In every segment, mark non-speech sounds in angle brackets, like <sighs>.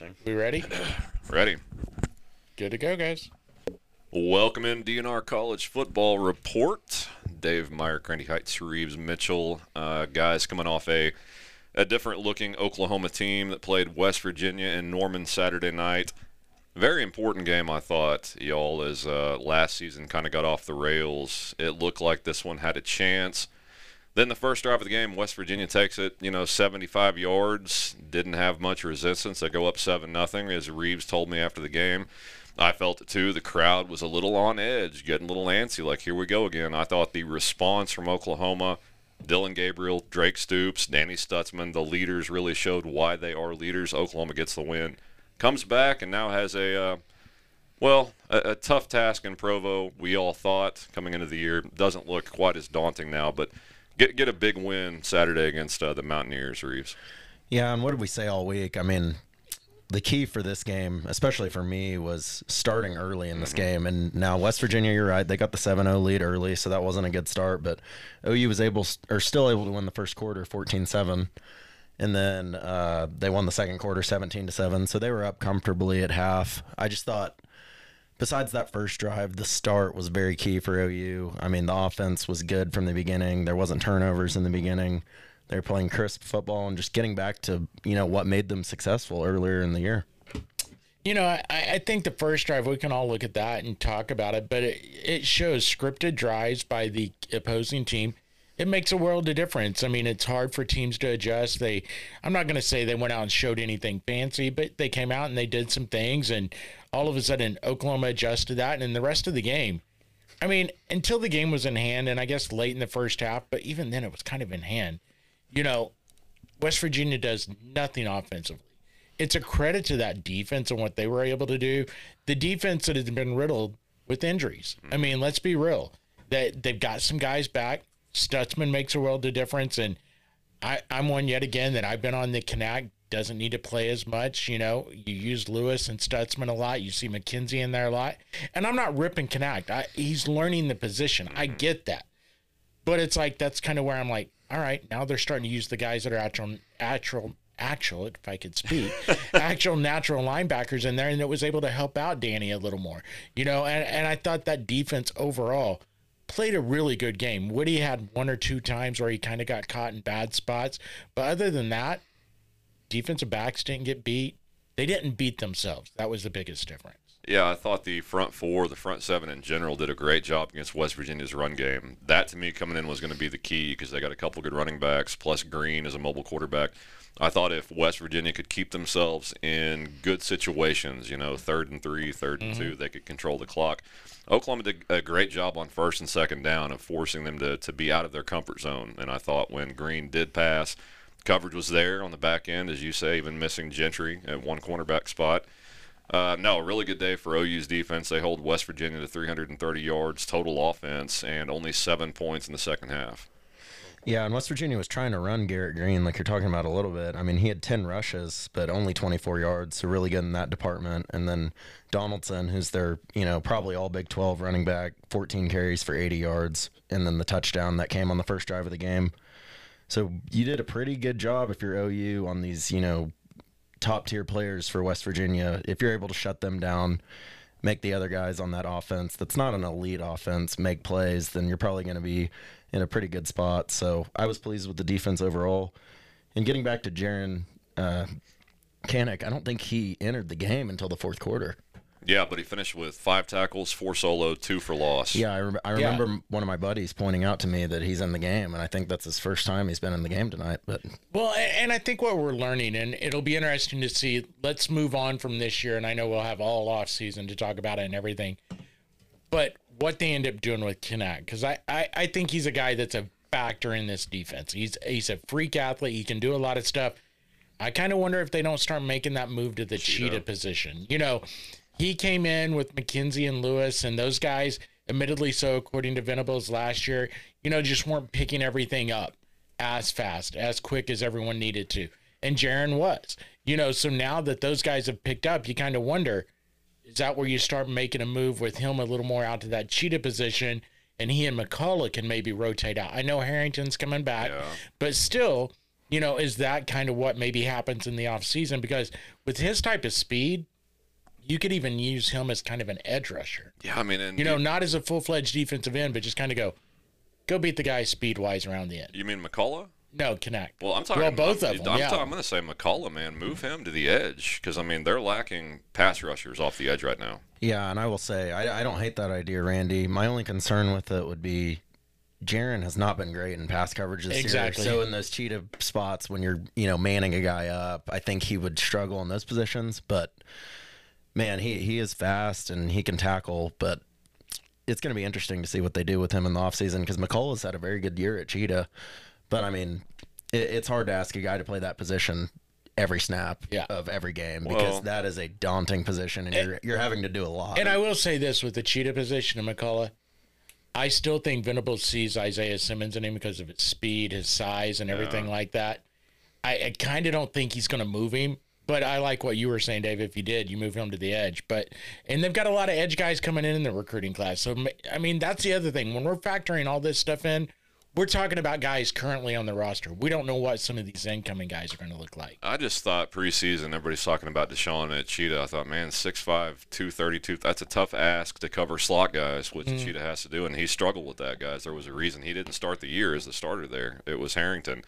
interesting. We ready? <clears throat> Ready. Good to go, guys. Welcome in D&R College Football Report. Dave Meyer, Randy Heights, Rives, Mitchell. Uh, guys coming off a, a different looking Oklahoma team that played West Virginia in Norman Saturday night. Very important game, I thought, y'all, as uh, last season kind of got off the rails. It looked like this one had a chance. Then the first drive of the game, West Virginia takes it, you know, 75 yards. Didn't have much resistance. They go up seven nothing, as Rives told me after the game. I felt it too. The crowd was a little on edge, getting a little antsy. Like here we go again. I thought the response from Oklahoma, Dillon Gabriel, Drake Stoops, Danny Stutsman, the leaders really showed why they are leaders. Oklahoma gets the win, comes back, and now has a. Uh, well, a, a, tough task in Provo. We all thought coming into the year doesn't look quite as daunting now, but get get a big win Saturday against uh, the Mountaineers, Rives. Yeah, and what did we say all week? I mean, the key for this game, especially for me, was starting early in this mm-hmm. game. And now West Virginia, you're right, they got the 7-0 lead early, so that wasn't a good start. But OU was able, or still able to win the first quarter, 14-7, and then uh, they won the second quarter, 17 to seven. So they were up comfortably at half. I just thought besides that first drive, the start was very key for OU. I mean, the offense was good from the beginning. There wasn't turnovers in the beginning. They're playing crisp football and just getting back to you know what made them successful earlier in the year. You know, I, I think the first drive we can all look at that and talk about it, but it, it shows scripted drives by the opposing team. It makes a world of difference. I mean, it's hard for teams to adjust. They, I'm not going to say they went out and showed anything fancy, but they came out and they did some things, and all of a sudden Oklahoma adjusted that, and the rest of the game. I mean, until the game was in hand, and I guess late in the first half, but even then it was kind of in hand. You know, West Virginia does nothing offensively. It's a credit to that defense and what they were able to do. The defense that has been riddled with injuries. I mean, let's be real. That they've got some guys back. Stutsman makes a world of difference, and I, I'm one yet again that I've been on the Kanak doesn't need to play as much. You know, you use Lewis and Stutsman a lot. You see McKenzie in there a lot. And I'm not ripping. I, he's learning the position. I mm-hmm. get that. But it's like, that's kind of where I'm like, all right, now they're starting to use the guys that are actual, actual, actual, if I could speak, <laughs> actual natural linebackers in there. And it was able to help out Danny a little more, you know, and, and I thought that defense overall played a really good game. Woody had one or two times where he kind of got caught in bad spots. But other than that, defensive backs didn't get beat. They didn't beat themselves. That was the biggest difference. Yeah, I thought the front four, the front seven in general, did a great job against West Virginia's run game. That to me coming in was going to be the key because they got a couple good running backs plus Greene as a mobile quarterback. I thought if West Virginia could keep themselves in good situations, you know, third and three, third and mm-hmm. two, they could control the clock. Oklahoma did a great job on first and second down of forcing them to, to be out of their comfort zone. And I thought when Greene did pass, coverage was there on the back end, as you say, even missing Gentry at one cornerback spot. Uh, no, a really good day for OU's defense. They hold West Virginia to 330 yards total offense and only seven points in the second half. Yeah, and West Virginia was trying to run Garrett Greene, like you're talking about a little bit. I mean, he had 10 rushes, but only 24 yards, so really good in that department. And then Donaldson, who's their, you know, probably all Big 12 running back, 14 carries for 80 yards, and then the touchdown that came on the first drive of the game. So you did a pretty good job if you're OU on these, you know, top tier players for West Virginia. If you're able to shut them down, make the other guys on that offense that's not an elite offense make plays, then you're probably going to be in a pretty good spot. So I was pleased with the defense overall. And getting back to Jaren uh, Kanak, I don't think he entered the game until the fourth quarter. Yeah, but he finished with five tackles, four solo, two for loss. Yeah, I, re- I remember yeah. one of my buddies pointing out to me that he's in the game, and I think that's his first time he's been in the game tonight. But well, and I think what we're learning, and it'll be interesting to see. Let's move on from this year, and I know we'll have all off season to talk about it and everything. But what they end up doing with Kanak, because I, I I think he's a guy that's a factor in this defense. He's he's a freak athlete. He can do a lot of stuff. I kind of wonder if they don't start making that move to the cheetah, cheetah position. You know, he came in with McKenzie and Lewis, and those guys, admittedly so, according to Venables last year, you know, just weren't picking everything up as fast, as quick as everyone needed to. And Jaren was, you know, so now that those guys have picked up, you kind of wonder is that where you start making a move with him a little more out to that cheetah position and he and McCullough can maybe rotate out? I know Harrington's coming back, yeah. but still, You know, is that kind of what maybe happens in the off season? Because with his type of speed, you could even use him as kind of an edge rusher. Yeah, I mean, and You know, not as a full fledged defensive end, but just kind of go, go beat the guy speed wise around the end. you mean McCullough? No, Kanak. Well, I'm talking Well, both I'm, of them, I'm, yeah. talking- I'm going to say McCullough, man, move him to the edge because I mean they're lacking pass rushers off the edge right now. Yeah, and I will say I, I don't hate that idea, Randy. My only concern with it would be Jaren has not been great in pass coverage this Exactly. year. So in those cheetah spots when you're you know manning a guy up, I think he would struggle in those positions. But man, he he is fast and he can tackle, but. It's going to be interesting to see what they do with him in the offseason because McCullough's had a very good year at Cheetah. But I mean, it, it's hard to ask a guy to play that position every snap Yeah. of every game Well- because that is a daunting position and you're, you're having to do a lot. And I will say this with the cheetah position of McCullough, I still think Venables sees Isaiah Simmons in him because of his speed, his size, and everything like that. I, I kind of don't think he's going to move him, but I like what you were saying, Dave. If you did, you move him to the edge. But and they've got a lot of edge guys coming in in the recruiting class. So I mean, that's the other thing. When we're factoring all this stuff in, we're talking about guys currently on the roster. We don't know what some of these incoming guys are going to look like. I just thought preseason everybody's talking about Deshaun at Cheetah. I thought, man, 6'5", 232, that's a tough ask to cover slot guys, which Mm. Cheetah has to do, and he struggled with that, guys. There was a reason he didn't start the year as the starter there. It was Harrington.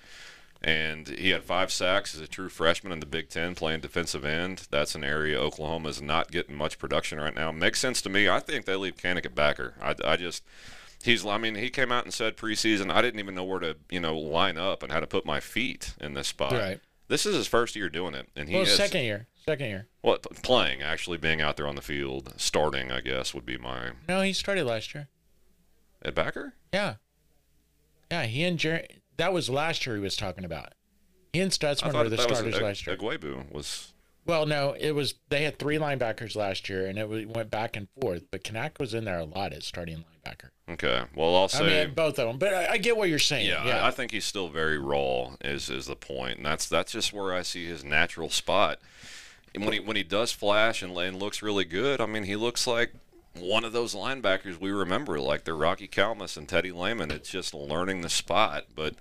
And he had five sacks as a true freshman in the Big Ten playing defensive end. That's an area Oklahoma is not getting much production right now. Makes sense to me. I think they leave Kanak at backer. I, I just he's I mean he came out and said preseason I didn't even know where to you know line up and how to put my feet in this spot. Right. This is his first year doing it, and he Well, is second year, second year. what playing actually being out there on the field starting. I guess would be my No, he started last year. at backer. Yeah. Yeah, he and Jerry. That was last year he was talking about. He and I Stutsman were the that was starters last year. Ugwoegbu was well, no, it was they had three linebackers last year, and it was, went back and forth. But Kanak was in there a lot as starting linebacker. okay. Well, I'll I say. mean, both of them. But I, I get what you're saying. Yeah, Yeah, I, I think he's still very raw. Is is the point, and that's that's just where I see his natural spot. And when he when he does flash and, and looks really good, I mean, he looks like one of those linebackers we remember, like the Rocky Calmus and Teddy Lehman. It's just learning the spot, but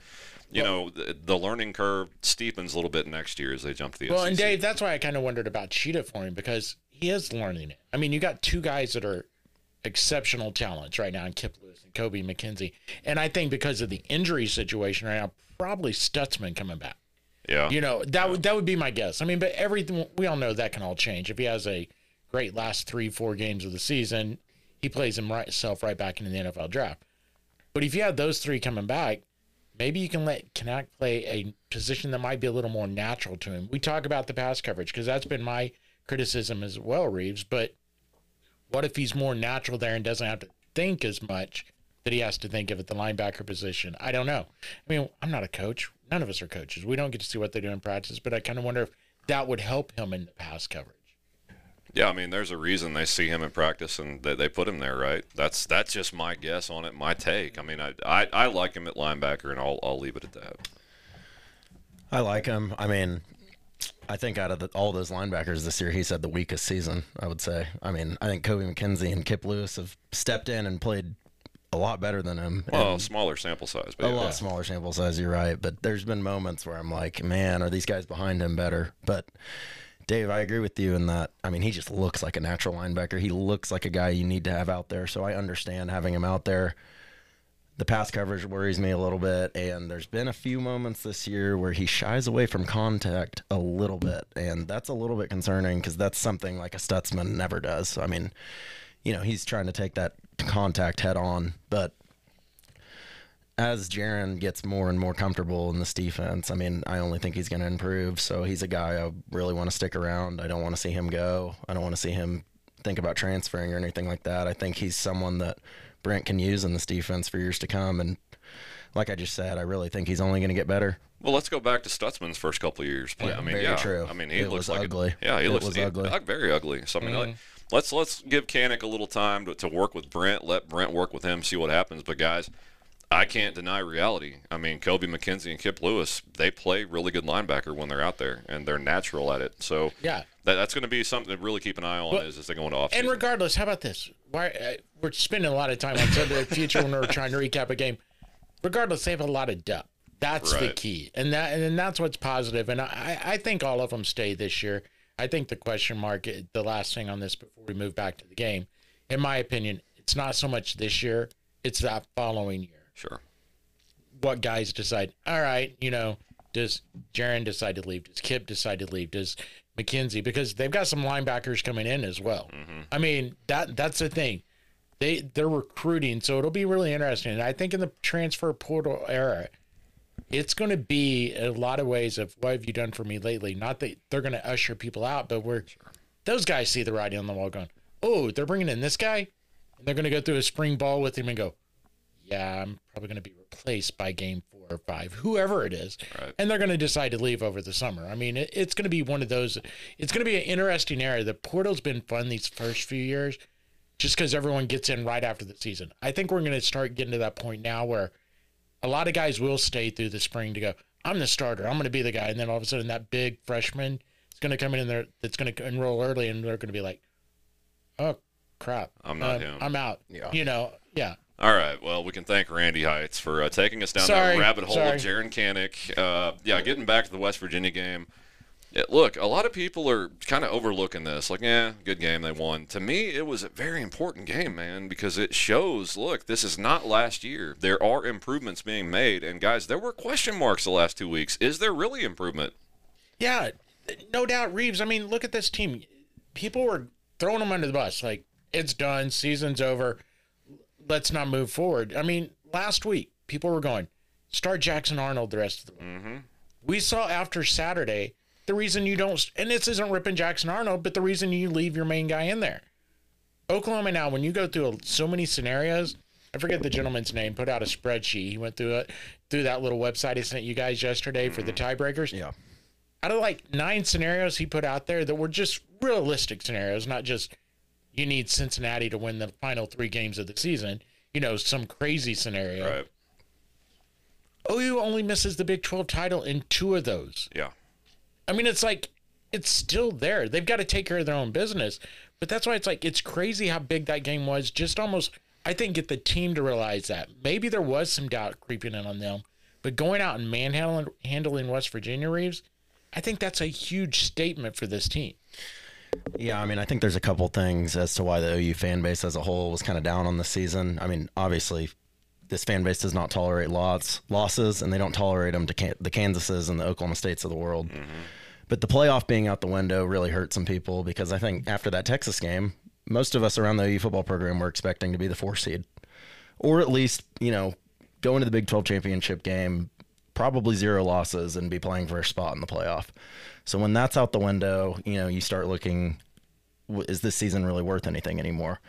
you know the, the learning curve steepens a little bit next year as they jump to the Well, and Dave, that's why I kind of wondered about Cheetah for him because he is learning it. I mean, you got two guys that are exceptional talents right now in Kip Lewis and Kobie McKenzie. And I think because of the injury situation right now, probably Stutsman coming back. yeah, You know, that would that would be my guess. I mean, but everything we all know that can all change. If he has a great last three, four games of the season, he plays himself right back into the NFL draft. But if you have those three coming back, maybe you can let Kanak play a position that might be a little more natural to him. We talk about the pass coverage because that's been my criticism as well, Rives. But what if he's more natural there and doesn't have to think as much that he has to think of at the linebacker position? I don't know. I mean, I'm not a coach. None of us are coaches. We don't get to see what they do in practice, but I kind of wonder if that would help him in the pass coverage. Yeah, I mean, there's a reason they see him in practice and they, they put him there, right? That's that's just my guess on it, my take. I mean, I I, I like him at linebacker, and I'll I'll leave it at that. I like him. I mean, I think out of the, all those linebackers this year, he's had the weakest season. I would say. I mean, I think Kobie McKenzie and Kip Lewis have stepped in and played a lot better than him. Well, smaller sample size, but a yeah. lot smaller sample size. You're right, but there's been moments where I'm like, man, are these guys behind him better? But Dave, I agree with you in that. I mean, he just looks like a natural linebacker. He looks like a guy you need to have out there. So I understand having him out there. The pass coverage worries me a little bit, and there's been a few moments this year where he shies away from contact a little bit, and that's a little bit concerning because that's something like a Stutsman never does. I mean, you know, he's trying to take that contact head on, but as Jaren gets more and more comfortable in this defense, I mean, I only think he's going to improve. So he's a guy I really want to stick around. I don't want to see him go. I don't want to see him think about transferring or anything like that. I think he's someone that Brent can use in this defense for years to come. And like I just said, I really think he's only going to get better. Well, let's go back to Stutsman's first couple of years. Play. Yeah, I mean, very yeah. true. I mean, he It looks like ugly. A, yeah, he It looks he- ugly. very ugly. So I mean, like, Mm-hmm. let's let's give Kanak a little time to, to work with Brent. Let Brent work with him. See what happens. But guys, I can't deny reality. I mean, Kobie McKenzie and Kip Lewis, they play really good linebacker when they're out there, and they're natural at it. So Yeah. that, that's going to be something to really keep an eye on as, as they go into off. And regardless, how about this? Why uh, we're spending a lot of time on Sunday future when we're trying to recap a game. Regardless, they have a lot of depth. That's the key, and that and that's what's positive. And I I think all of them stay this year. I think the question mark, the last thing on this before we move back to the game, in my opinion, it's not so much this year; it's that following year. Sure. What guys decide? All right, you know, does Jaren decide to leave? Does Kip decide to leave? Does McKenzie? Because they've got some linebackers coming in as well. Mm-hmm. I mean that that's the thing. They they're recruiting, so it'll be really interesting. And I think in the transfer portal era, it's going to be a lot of ways of what have you done for me lately. Not that they're going to usher people out, but we're those guys see the writing on the wall, going, "Oh, they're bringing in this guy," and they're going to go through a spring ball with him and go, "Yeah, I'm probably going to be replaced by game four or five, whoever it is," Right. and they're going to decide to leave over the summer. I mean, it, it's going to be one of those. It's going to be an interesting era. The portal's been fun these first few years, just because everyone gets in right after the season. I think we're going to start getting to that point now where a lot of guys will stay through the spring to go, I'm the starter. I'm going to be the guy. And then all of a sudden, that big freshman is going to come in there that's going to enroll early, and they're going to be like, oh, crap. I'm not Um, him. I'm out. Yeah. You know, yeah. All right. Well, we can thank Randy Heights for uh, taking us down Sorry, that rabbit hole sorry. of Jaren Kanak. Uh, yeah, getting back to the West Virginia game. Yeah, look, a lot of people are kind of overlooking this. Like, yeah, good game, they won. To me, it was a very important game, man, because it shows. Look, this is not last year. There are improvements being made, and guys, there were question marks the last two weeks. Is there really improvement? Yeah, no doubt, Rives. I mean, look at this team. People were throwing them under the bus. Like, it's done. Season's over. Let's not move forward. I mean, last week, people were going, start Jackson Arnold the rest of the way. Mm-hmm. We saw after Saturday the reason you don't, and this isn't ripping Jackson Arnold, but the reason you leave your main guy in there. Oklahoma now, when you go through so many scenarios, I forget the gentleman's name, put out a spreadsheet. He went through it through that little website I sent you guys yesterday for the tiebreakers Yeah. out of like nine scenarios he put out there that were just realistic scenarios, not just you need Cincinnati to win the final three games of the season, you know, some crazy scenario. Right. OU only misses the Big 12 title in two of those. Yeah. I mean, it's like it's still there. They've got to take care of their own business. But that's why it's like it's crazy how big that game was. Just almost, I think, get the team to realize that maybe there was some doubt creeping in on them, but going out and manhandling handling West Virginia Rives, I think that's a huge statement for this team. Yeah, I mean, I think there's a couple things as to why the OU fan base as a whole was kind of down on the season. I mean, obviously, this fan base does not tolerate lots losses, and they don't tolerate them to can- the Kansases and the Oklahoma States of the world. Mm-hmm. But the playoff being out the window really hurt some people because I think after that Texas game, most of us around the OU football program were expecting to be the four seed, or at least you know go into the Big 12 championship game, probably zero losses, and be playing for a spot in the playoff. So when that's out the window, you know you start looking, is this season really worth anything anymore?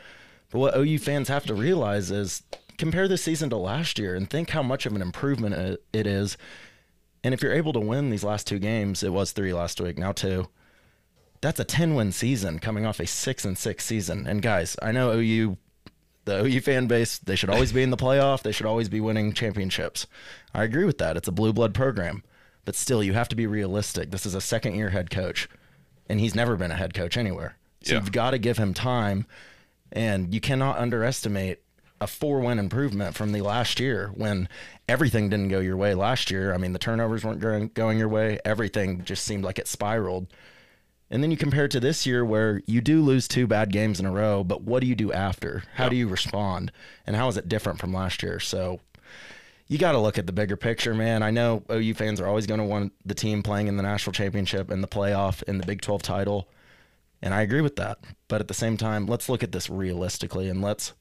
But what OU fans have to realize is compare this season to last year and think how much of an improvement it- is. And if you're able to win these last two games, it was three last week, now two. That's a 10 win season coming off a 6 and 6 season. And guys, I know OU the OU fan base, they should always be in the playoff. They should always be winning championships. I agree with that. It's a blue blood program. But still, you have to be realistic. This is a second year head coach, and he's never been a head coach anywhere. So Yeah. you've got to give him time, and you cannot underestimate a four win improvement from the last year when everything didn't go your way last year. I mean, the turnovers weren't going- going your way, everything just seemed like it spiraled. And then you compare it to this year where you do lose two bad games in a row, but what do you do after? How do you respond? And how is it different from last year? So you got to look at the bigger picture, man. I know OU fans are always going to want the team playing in the national championship and the playoff and the Big 12 title. And I agree with that. But at the same time, let's look at this realistically and let's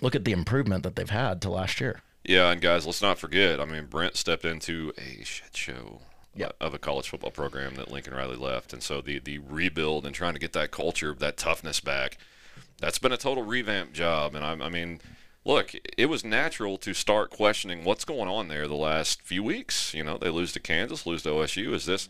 look at the improvement that they've had to last year. Yeah, and guys, let's not forget. I mean, Brent stepped into a shit show Yep. uh, of a college football program that Lincoln Riley left, and so the the rebuild and trying to get that culture, that toughness back, that's been a total revamp job. And I, I mean, look, it was natural to start questioning what's going on there the last few weeks. You know, they lose to Kansas, lose to OSU. Is this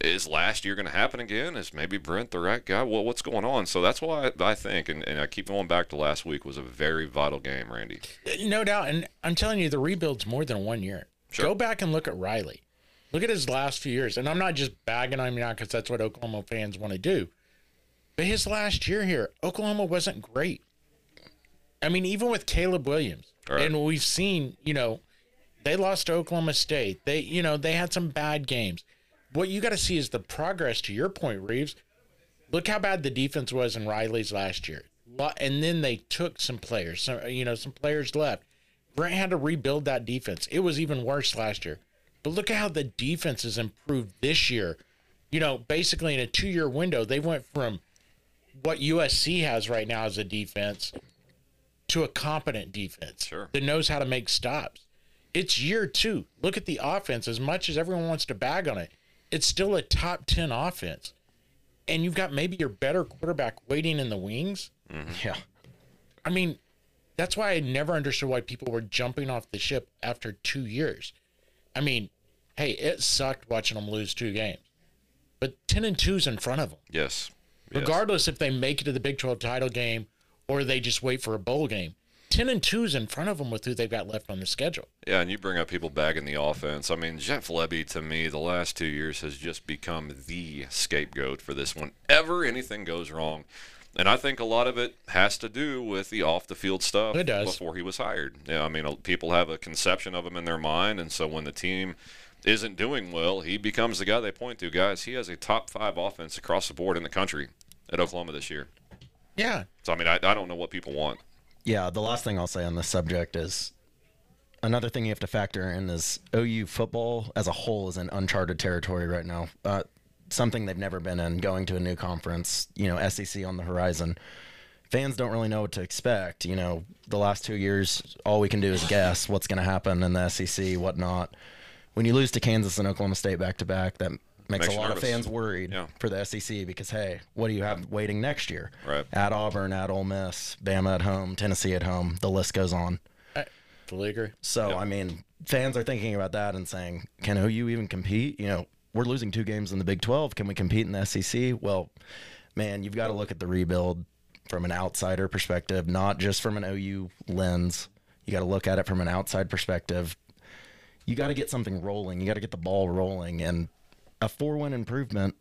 is last year going to happen again? Is maybe Brent the right guy? Well, what's going on? So that's why I, I think, and, and I keep going back to last week was a very vital game, Randy. No doubt. And I'm telling you, the rebuild's more than one year. Sure. Go back and look at Riley. Look at his last few years. And I'm not just bagging on him now because that's what Oklahoma fans want to do. But his last year here, Oklahoma wasn't great. I mean, even with Caleb Williams, Right. and we've seen, you know, They lost to Oklahoma State. They, you know, they had some bad games. What you got to see is the progress. To your point, Rives. Look how bad the defense was in Riley's last year, and then they took some players. some, you know, some players left. Brent had to rebuild that defense. It was even worse last year. But look at how the defense has improved this year. You know, basically in a two-year window, they went from what USC has right now as a defense to a competent defense Sure. that knows how to make stops. It's year two. Look at the offense. As much as everyone wants to bag on it, it's still a top 10 offense. And you've got maybe your better quarterback waiting in the wings. Mm-hmm. Yeah. I mean, that's why I never understood why people were jumping off the ship after two years. I mean, hey, it sucked watching them lose two games, but 10 and 2's in front of them Yes. Yes. regardless if they make it to the Big 12 title game or they just wait for a bowl game. 10 and 2's in front of them with who they've got left on the schedule. Yeah, and you bring up people bagging the offense. I mean, Jeff Lebby, to me, the last two years has just become the scapegoat for this. Whenever anything goes wrong, and I think a lot of it has to do with the off the field stuff It does. before he was hired. Yeah, I mean, people have a conception of him in their mind, and so when the team isn't doing well, he becomes the guy they point to. Guys, he has a top five offense across the board in the country at Oklahoma this year. Yeah. So I mean, I, I don't know what people want. Yeah, the last thing I'll say on this subject is another thing you have to factor in is OU football as a whole is in uncharted territory right now. Uh, something they've never been in, going to a new conference, you know, SEC on the horizon. Fans don't really know what to expect. You know, the last two years, all we can do is guess what's going to happen in the SEC, whatnot. When you lose to Kansas and Oklahoma State back to back, that makes, Makes a lot nervous. of fans worried Yeah. for the SEC because, hey, what do you have waiting next year? Right. At Auburn, at Ole Miss, Bama at home, Tennessee at home. The list goes on. I fully agree. So, I mean, fans are thinking about that and saying, can OU even compete? You know, we're losing two games in the Big 12. Can we compete in the SEC? Well, man, you've got to look at the rebuild from an outsider perspective, not just from an OU lens. You got to look at it from an outside perspective. You got to get something rolling. You got to get the ball rolling. And a four win improvement,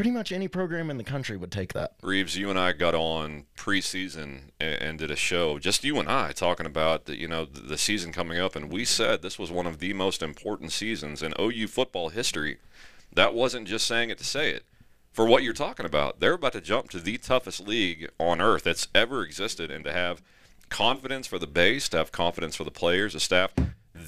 pretty much any program in the country would take that. Rives, you and I got on preseason and, did a show, just you and I, talking about the, you know the season coming up, and we said this was one of the most important seasons in OU football history. That wasn't just saying it to say it. For what you're talking about, they're about to jump to the toughest league on earth that's ever existed, and to have confidence for the base, to have confidence for the players, the staff.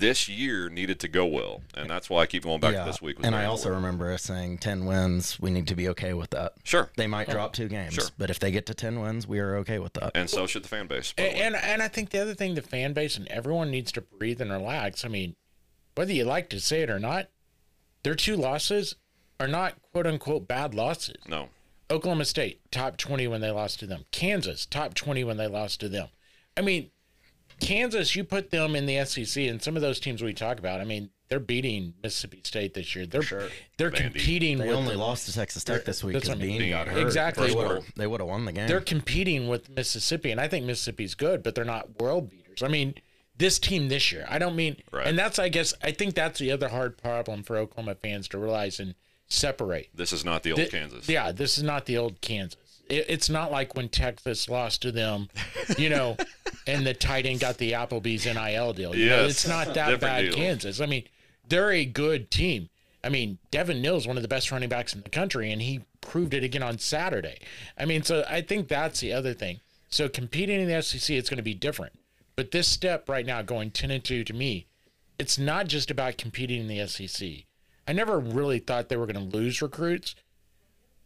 This year needed to go well, and that's why I keep going back to this week. was and I also important. remember us saying 10 wins. We need to be okay with that. sure, They might drop two games, Sure. but if they get to 10 wins, we are okay with that. and so should the fan base. And, and and I think the other thing, the fan base and everyone needs to breathe and relax. I mean, whether you like to say it or not, their two losses are not quote unquote bad losses. no, Oklahoma State, top 20 when they lost to them. Kansas, top 20 when they lost to them. I mean, Kansas, you put them in the SEC, and some of those teams we talk about, I mean, they're beating Mississippi State this year. They're Sure. they're Vandy. competing They with only lost to Texas Tech this week That's what I mean. Bean got hurt. Exactly. They would have they would have won the game. they're competing with Mississippi, and I think Mississippi's good, but they're not world beaters. I mean, this team this year, I don't mean, Right. and that's I guess I think that's the other hard problem for Oklahoma fans to realize and separate. this is not the old Thi- Kansas. Yeah, this is not the old Kansas. It, it's not like when Texas lost to them, you know, <laughs> and the tight end got the Applebee's NIL deal. You know, it's not <laughs> that Different bad, deal. Kansas. I mean, they're a good team. I mean, Devin Neal's one of the best running backs in the country, and he proved it again on Saturday. I mean, so I think that's the other thing. So competing in the SEC, it's going to be different. But this step right now, going ten and two, to me, it's not just about competing in the SEC. I never really thought they were going to lose recruits,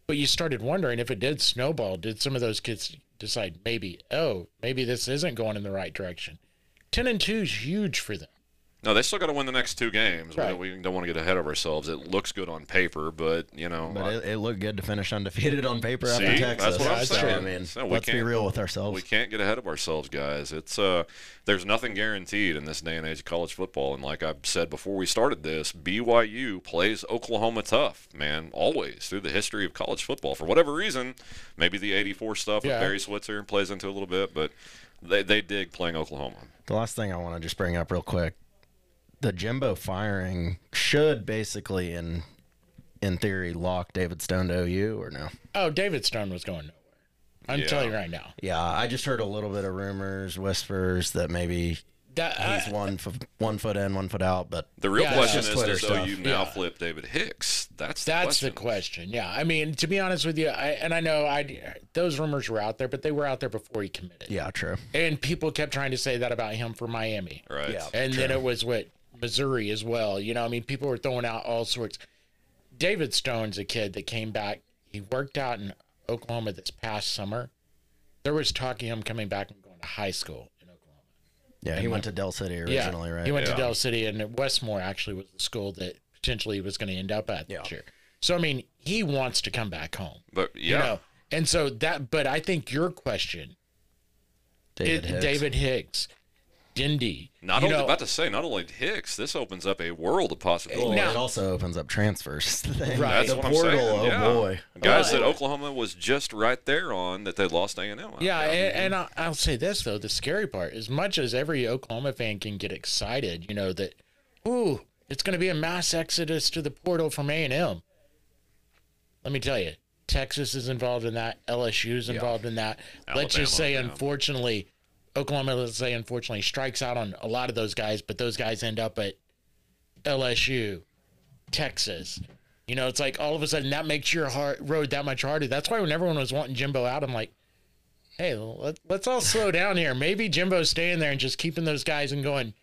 but you started wondering if it did snowball, did some of those kids decide maybe, oh, maybe this isn't going in the right direction? 10 and 2 is huge for them. No, they still got to win the next two games. We- Right. We, don't want to get ahead of ourselves. It looks good on paper, but you know, but I- it, it looked good to finish undefeated on paper See, after Texas. that's what I'm So, saying. I mean, So we let's be real with ourselves. we can't get ahead of ourselves, guys. It's uh, there's nothing guaranteed in this day and age of college football. And like I've said before we started this, BYU plays Oklahoma tough, man, always through the history of college football. For whatever reason, maybe the '84 stuff with Barry Switzer plays into a little bit, but they they dig playing Oklahoma. The last thing I want to just bring up real quick, the Jimbo firing should basically, in in theory, lock David Stone to OU or no? Oh, David Stone was going nowhere. I'm Yeah. telling you right now. Yeah, I just heard a little bit of rumors, whispers that maybe that I- He's one f- one foot in, one foot out, but The real Yeah, question is, just Twitter does stuff. OU now Yeah. flip David Hicks? That's the That's question. the question. Yeah, I mean, to be honest with you, I, and I know I those rumors were out there, but they were out there before he committed. yeah, true. And people kept trying to say that about him for Miami. Right. Yeah. And then it was what Missouri as well. You know, I mean, people were throwing out all sorts. David Stone's a kid that came back. He worked out in Oklahoma this past summer. There was talk of him coming back and going to high school in Oklahoma. Yeah, he went to Del City originally, yeah, right? He went Yeah. to Del City, and Westmoore actually was the school that potentially he was going to end up at Yeah. this year. So I mean, he wants to come back home. But yeah, You know, and so that. But I think your question, David it- Hicks. David Hicks, Dindy. not you only know, about to say, not only Hicks, this opens up a world of possibilities. Well, Now- it also opens up transfers. <laughs> is the thing. Right. That's the what I'm portal. saying. Oh yeah. boy. guys Well, that Oklahoma was just right there on that they lost A and M. Yeah, and, and I'll, I'll say this though: the scary part, as much as every Oklahoma fan can get excited, you know that, ooh, it's going to be a mass exodus to the portal from A and M. Let me tell you, Texas is involved in that. LSU is involved in that. let's just say, yeah. unfortunately, Oklahoma, let's say, unfortunately, strikes out on a lot of those guys, but those guys end up at LSU, Texas. You know, it's like all of a sudden that makes your heart, road that much harder. That's why when everyone was wanting Jimbo out, I'm like, hey, let, let's all slow down here. Maybe Jimbo's staying there and just keeping those guys and going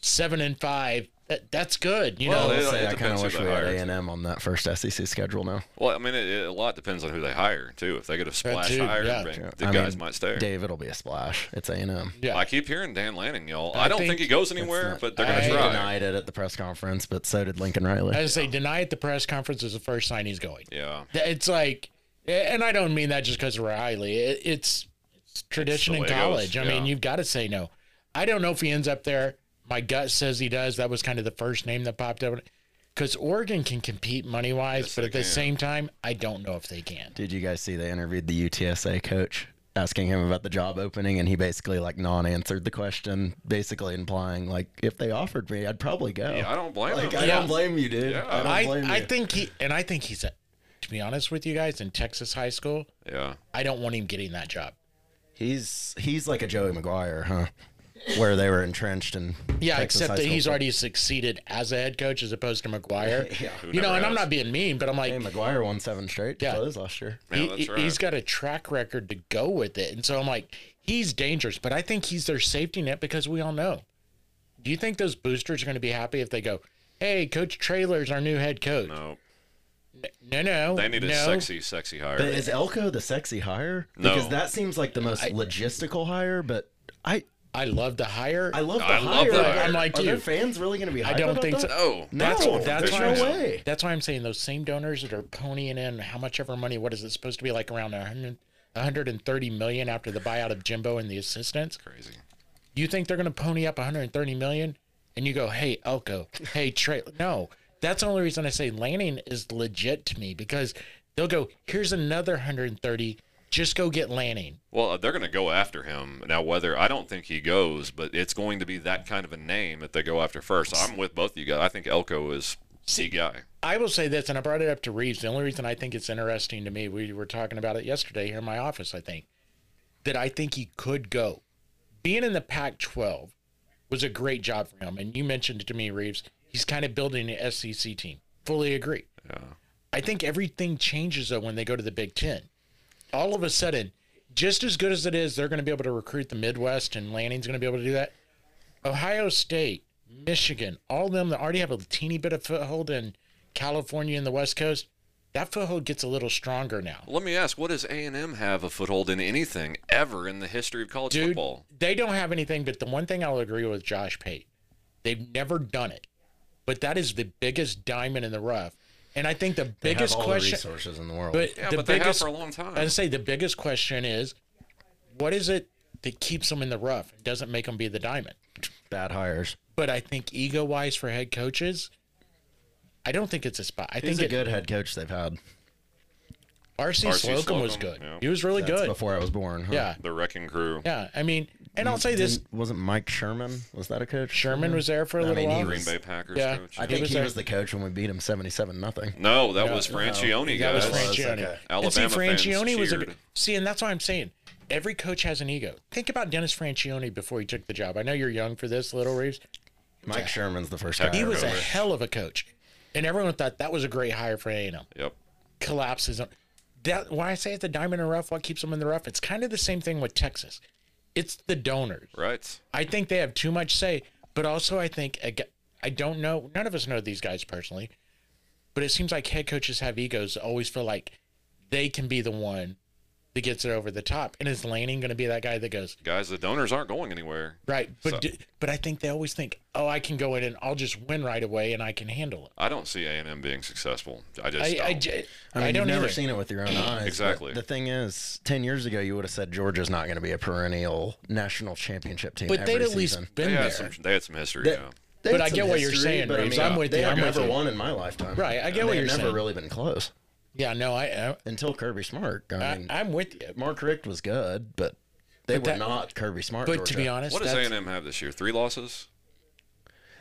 seven and five. That, that's good. You Well, know, it- I'll say I kind depends of who wish they we had hire, A and M on that first SEC schedule now. Well, I mean, it, it, a lot depends on who they hire too. If they get a splash too, hire, yeah. the I guys mean, might stay. David will be a splash. It's A and M. yeah. I keep hearing Dan Lanning, y'all. I I, don't think think, he goes anywhere, not- but they're going to try. denied it at the press conference, but so did Lincoln Riley. I say deny at the press conference is the first sign he's going. Yeah. It's like, and I don't mean that just because of Riley. It, it's, it's tradition in way goes, college. I mean, you've got to say no. I don't know if he ends up there. My gut says he does. That was kind of the first name that popped up. Because Oregon can compete money wise, Yes, but at the can. same time, I don't know if they can. Did you guys see they interviewed the UTSA coach asking him about the job opening and he basically like non-answered the question, basically implying like if they offered me, I'd probably go. Yeah, I don't blame like him. I Yeah. don't blame you, dude. Yeah. I don't I, blame I you. think he, and I think he's a, to be honest with you guys, in Texas high school, Yeah. I don't want him getting that job. he's he's like a Joey McGuire, huh? Where they were entrenched and Yeah, Texas except that he's football. already succeeded as a head coach as opposed to McGuire. <laughs> Yeah. Who You know, never and I'm not being mean, but I'm like, Hey, McGuire won seven straight Yeah. close last year. Yeah, he, that's right. he's got a track record to go with it. And so I'm like, he's dangerous, but I think he's their safety net because we all know. Do you think those boosters are going to be happy if they go, hey, Coach Traylor's our new head coach? No. No, no. They need a no. sexy, sexy hire. But is Elko the sexy hire? No. Because that seems like the most logistical hire, but I I love the hire. I love the I love hire. the hire. I'm like Are you. their fans really going to be hyped I don't about think so. no. Oh, that's No, that's why no I'm saying, way. That's why I'm saying those same donors that are ponying in how much ever money. What is it supposed to be like around 100, 130 million after the buyout of Jimbo and the assistants? Crazy. You think they're going to pony up 130 million? And you go, hey Elko, hey Trey. No, that's the only reason I say Lanning is legit to me because they'll go, here's another 130. Just go get Lanning. Well, they're going to go after him now. Whether I don't think he goes, but it's going to be that kind of a name that they go after first. I'm with both of you guys. I think Elko is the guy. I will say this, and I brought it up to Rives. The only reason I think it's interesting to me, we were talking about it yesterday here in my office, I think, that I think he could go. Being in the Pac 12 was a great job for him. And you mentioned it to me, Rives. He's kind of building an SEC team. Fully agree. Yeah. I think everything changes, though, when they go to the Big Ten. All of a sudden, just as good as it is, they're going to be able to recruit the Midwest, and Lanning's going to be able to do that. Ohio State, Michigan, all of them that already have a teeny bit of foothold in California and the West Coast, that foothold gets a little stronger now. Let me ask: What does A and M have a foothold in anything ever in the history of college Dude, football? they don't have anything, but the one thing I'll agree with Josh Pate, they've never done it. But that is the biggest diamond in the rough. And I think the They biggest have all question. the resources in the world. But Yeah, the but they have biggest, for a long time. I say the biggest question is, what is it that keeps them in the rough? It doesn't make them be the diamond. bad hires. But I think ego wise for head coaches, I don't think it's a spot. I He's think a it, good head coach they've had. RC, RC Slocum was good. yeah. He was really That's good. before I was born. Huh? Yeah, The Wrecking Crew. yeah. I mean, and I'll mm, say this: Didn't- wasn't Mike Sherman? Was that a coach? Sherman was there for a I little mean, he while. Green Bay Packers Yeah. coach. I He think was he there. was the coach when we beat him seventy-seven nothing. no, that No, was no. Franchione, that was guys. Franchione. okay. And see, Alabama fans Franchione was a cheered. See, and that's why I'm saying every coach has an ego. Think about Dennis Franchione before he took the job. I know you're young for this, Little Rives. Mike Sherman's the first guy. He I was a remember. hell of a coach, and everyone thought that was a great hire for A&M. Yep. Collapses. That when I say it's a diamond in the rough, what keeps them in the rough? It's kind of the same thing with Texas. It's the donors. Right. I think they have too much say, but also I think I don't know. None of us know these guys personally, but it seems like head coaches have egos. Always feel like they can be the one that gets it over the top. And is Lanning going to be that guy that goes Guys, the donors aren't going anywhere. right? But So- d but I think they always think, oh, I can go in and I'll just win right away and I can handle it. I don't see A&M being successful. I just I don't. I, j- I mean, I don't you've never either. seen it with your own <clears throat> eyes. Exactly. The thing is, ten years ago, you would have said Georgia's not going to be a perennial national championship team. but they'd at season. least they, been had there. some, they had some history, They- yeah. But I some get what you're saying, but I Rives. mean, I'm with they you. I'm with never won in my lifetime. Right, I get And what you're have never saying. really been close Yeah, no, I, until Kirby Smart. I I, mean, I I'm with you. Mark Richt was good, but they But were that- not Kirby Smart. But Georgia. to be honest, What does A&M have this year? Three losses?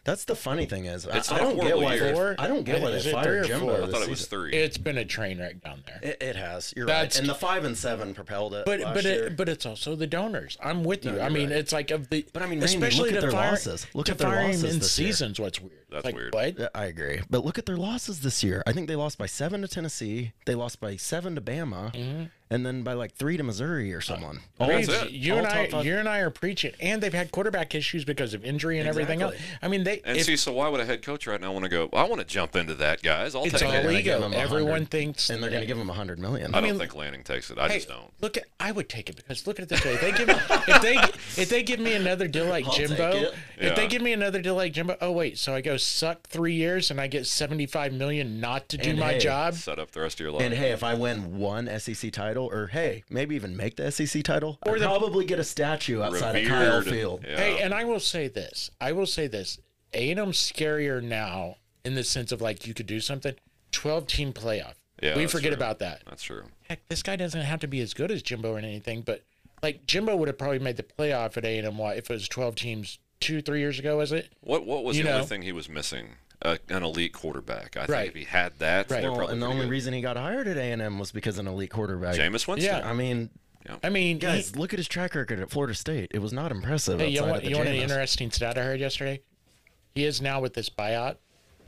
that's the funny thing is, I- It's I, not a don't get why year. they, I don't get why they it three fired or Jimbo. four? I I this thought it was season. three. it's been a train wreck down there. It, it has. You're That's- right. And the five and seven propelled it. But last but year. it, but it's also the donors. I'm with you. No, I mean, right. it's like of the. But I mean, Randy, especially look at to their fire, losses. Look at their losses in this year. seasons. What's weird? That's like, weird. What? Yeah, I agree. But look at their losses this year. I think they lost by seven to Tennessee. They lost by seven to Bama, Mm-hmm. and then by like three to Missouri or someone. All That's Rives, it. you All and I, you and I are preaching, and they've had quarterback issues because of injury and everything else. I mean, they. And if- see, so why would a head coach right now want to go, I want to jump into that, guys. I'll it's take all it. ego. Everyone thinks, and they're going to give him a hundred million. I don't mean- think Lanning takes it. I Hey, just don't. look at. I would take it because look at it this way. If they give, if they if they give me another deal like <laughs> I'll Jimbo, it. if they give me another deal like Jimbo, oh wait, so I go suck three years and I get seventy five million not to do And my hey, job. Set up the rest of your life. And hey, if I win one SEC title, or hey, maybe even make the SEC title, Or I'd the- probably get a statue outside of Kyle Field. Yeah. Hey, and I will say this. I will say this. A and M's scarier now in the sense of like you could do something. Twelve team playoff. Yeah, we forget true. about that. That's true. Heck, this guy doesn't have to be as good as Jimbo or anything, but like Jimbo would have probably made the playoff at A and M. If it was twelve teams two, three years ago? Was it? What What was You the know. only thing he was missing? Uh, an elite quarterback. I think Right. if he had that, Right. Well, and the only good. reason he got hired at A and M was because an elite quarterback. Jameis Winston. Yeah. I mean, I mean, guys, he- look at his track record at Florida State. It was not impressive. hey, you outside want, of the you want an interesting stat I heard yesterday? He is now with this buyout,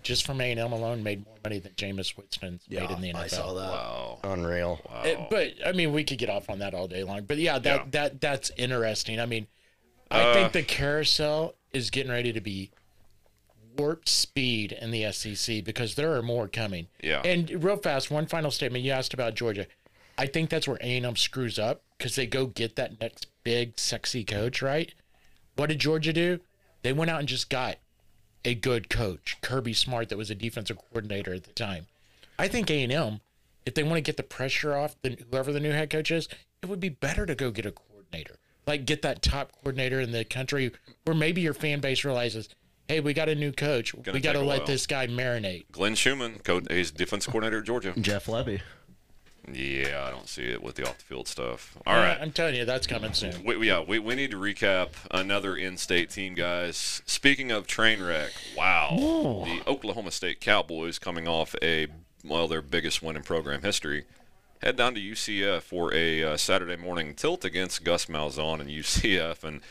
just from A and M alone, made more money than Jameis Winston's Yeah, made in the NFL. I saw that. Wow. Unreal. Wow. Uh, but I mean, we could get off on that all day long. But yeah, that Yeah. that that's interesting. I mean, I Uh, think the carousel is getting ready to be warp speed in the SEC because there are more coming. Yeah. And real fast, one final statement. You asked about Georgia. I think that's where A and M screws up because they go get that next big, sexy coach. Right? What did Georgia do? They went out and just got a good coach, Kirby Smart, that was a defensive coordinator at the time. I think A and M, if they want to get the pressure off the, whoever the new head coach is, it would be better to go get a coordinator, like get that top coordinator in the country, where maybe your fan base realizes, hey, we got a new coach, we Gonna got to let while. this guy marinate. Glenn Schumann, co- he's defense coordinator at Georgia. Jeff Lebby. Yeah, I don't see it with the off the field stuff. All Yeah, right. I'm telling you, that's coming soon. We, we- yeah, we, we need to recap another in-state team, guys. Speaking of train wreck, wow, the Oklahoma State Cowboys coming off a well their biggest win in program history, head down to UCF for a uh, Saturday morning tilt against Gus Malzahn and UCF, and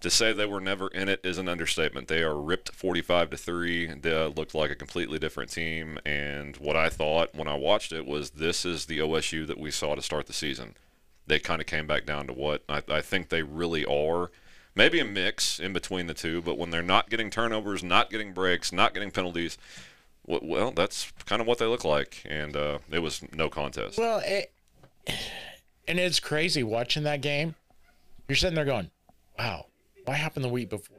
to say they were never in it is an understatement. They are ripped 45 to three. They looked like a completely different team, and what I thought when I watched it was this is the OSU that we saw to start the season they kind of came back down to what I, I think they really are. Maybe a mix in between the two, but when they're not getting turnovers, not getting breaks, not getting penalties, well, that's kind of what they look like. And uh, it was no contest. Well, it, <sighs> and it's crazy watching that game. You're sitting there going, "Wow, what happened the week before?"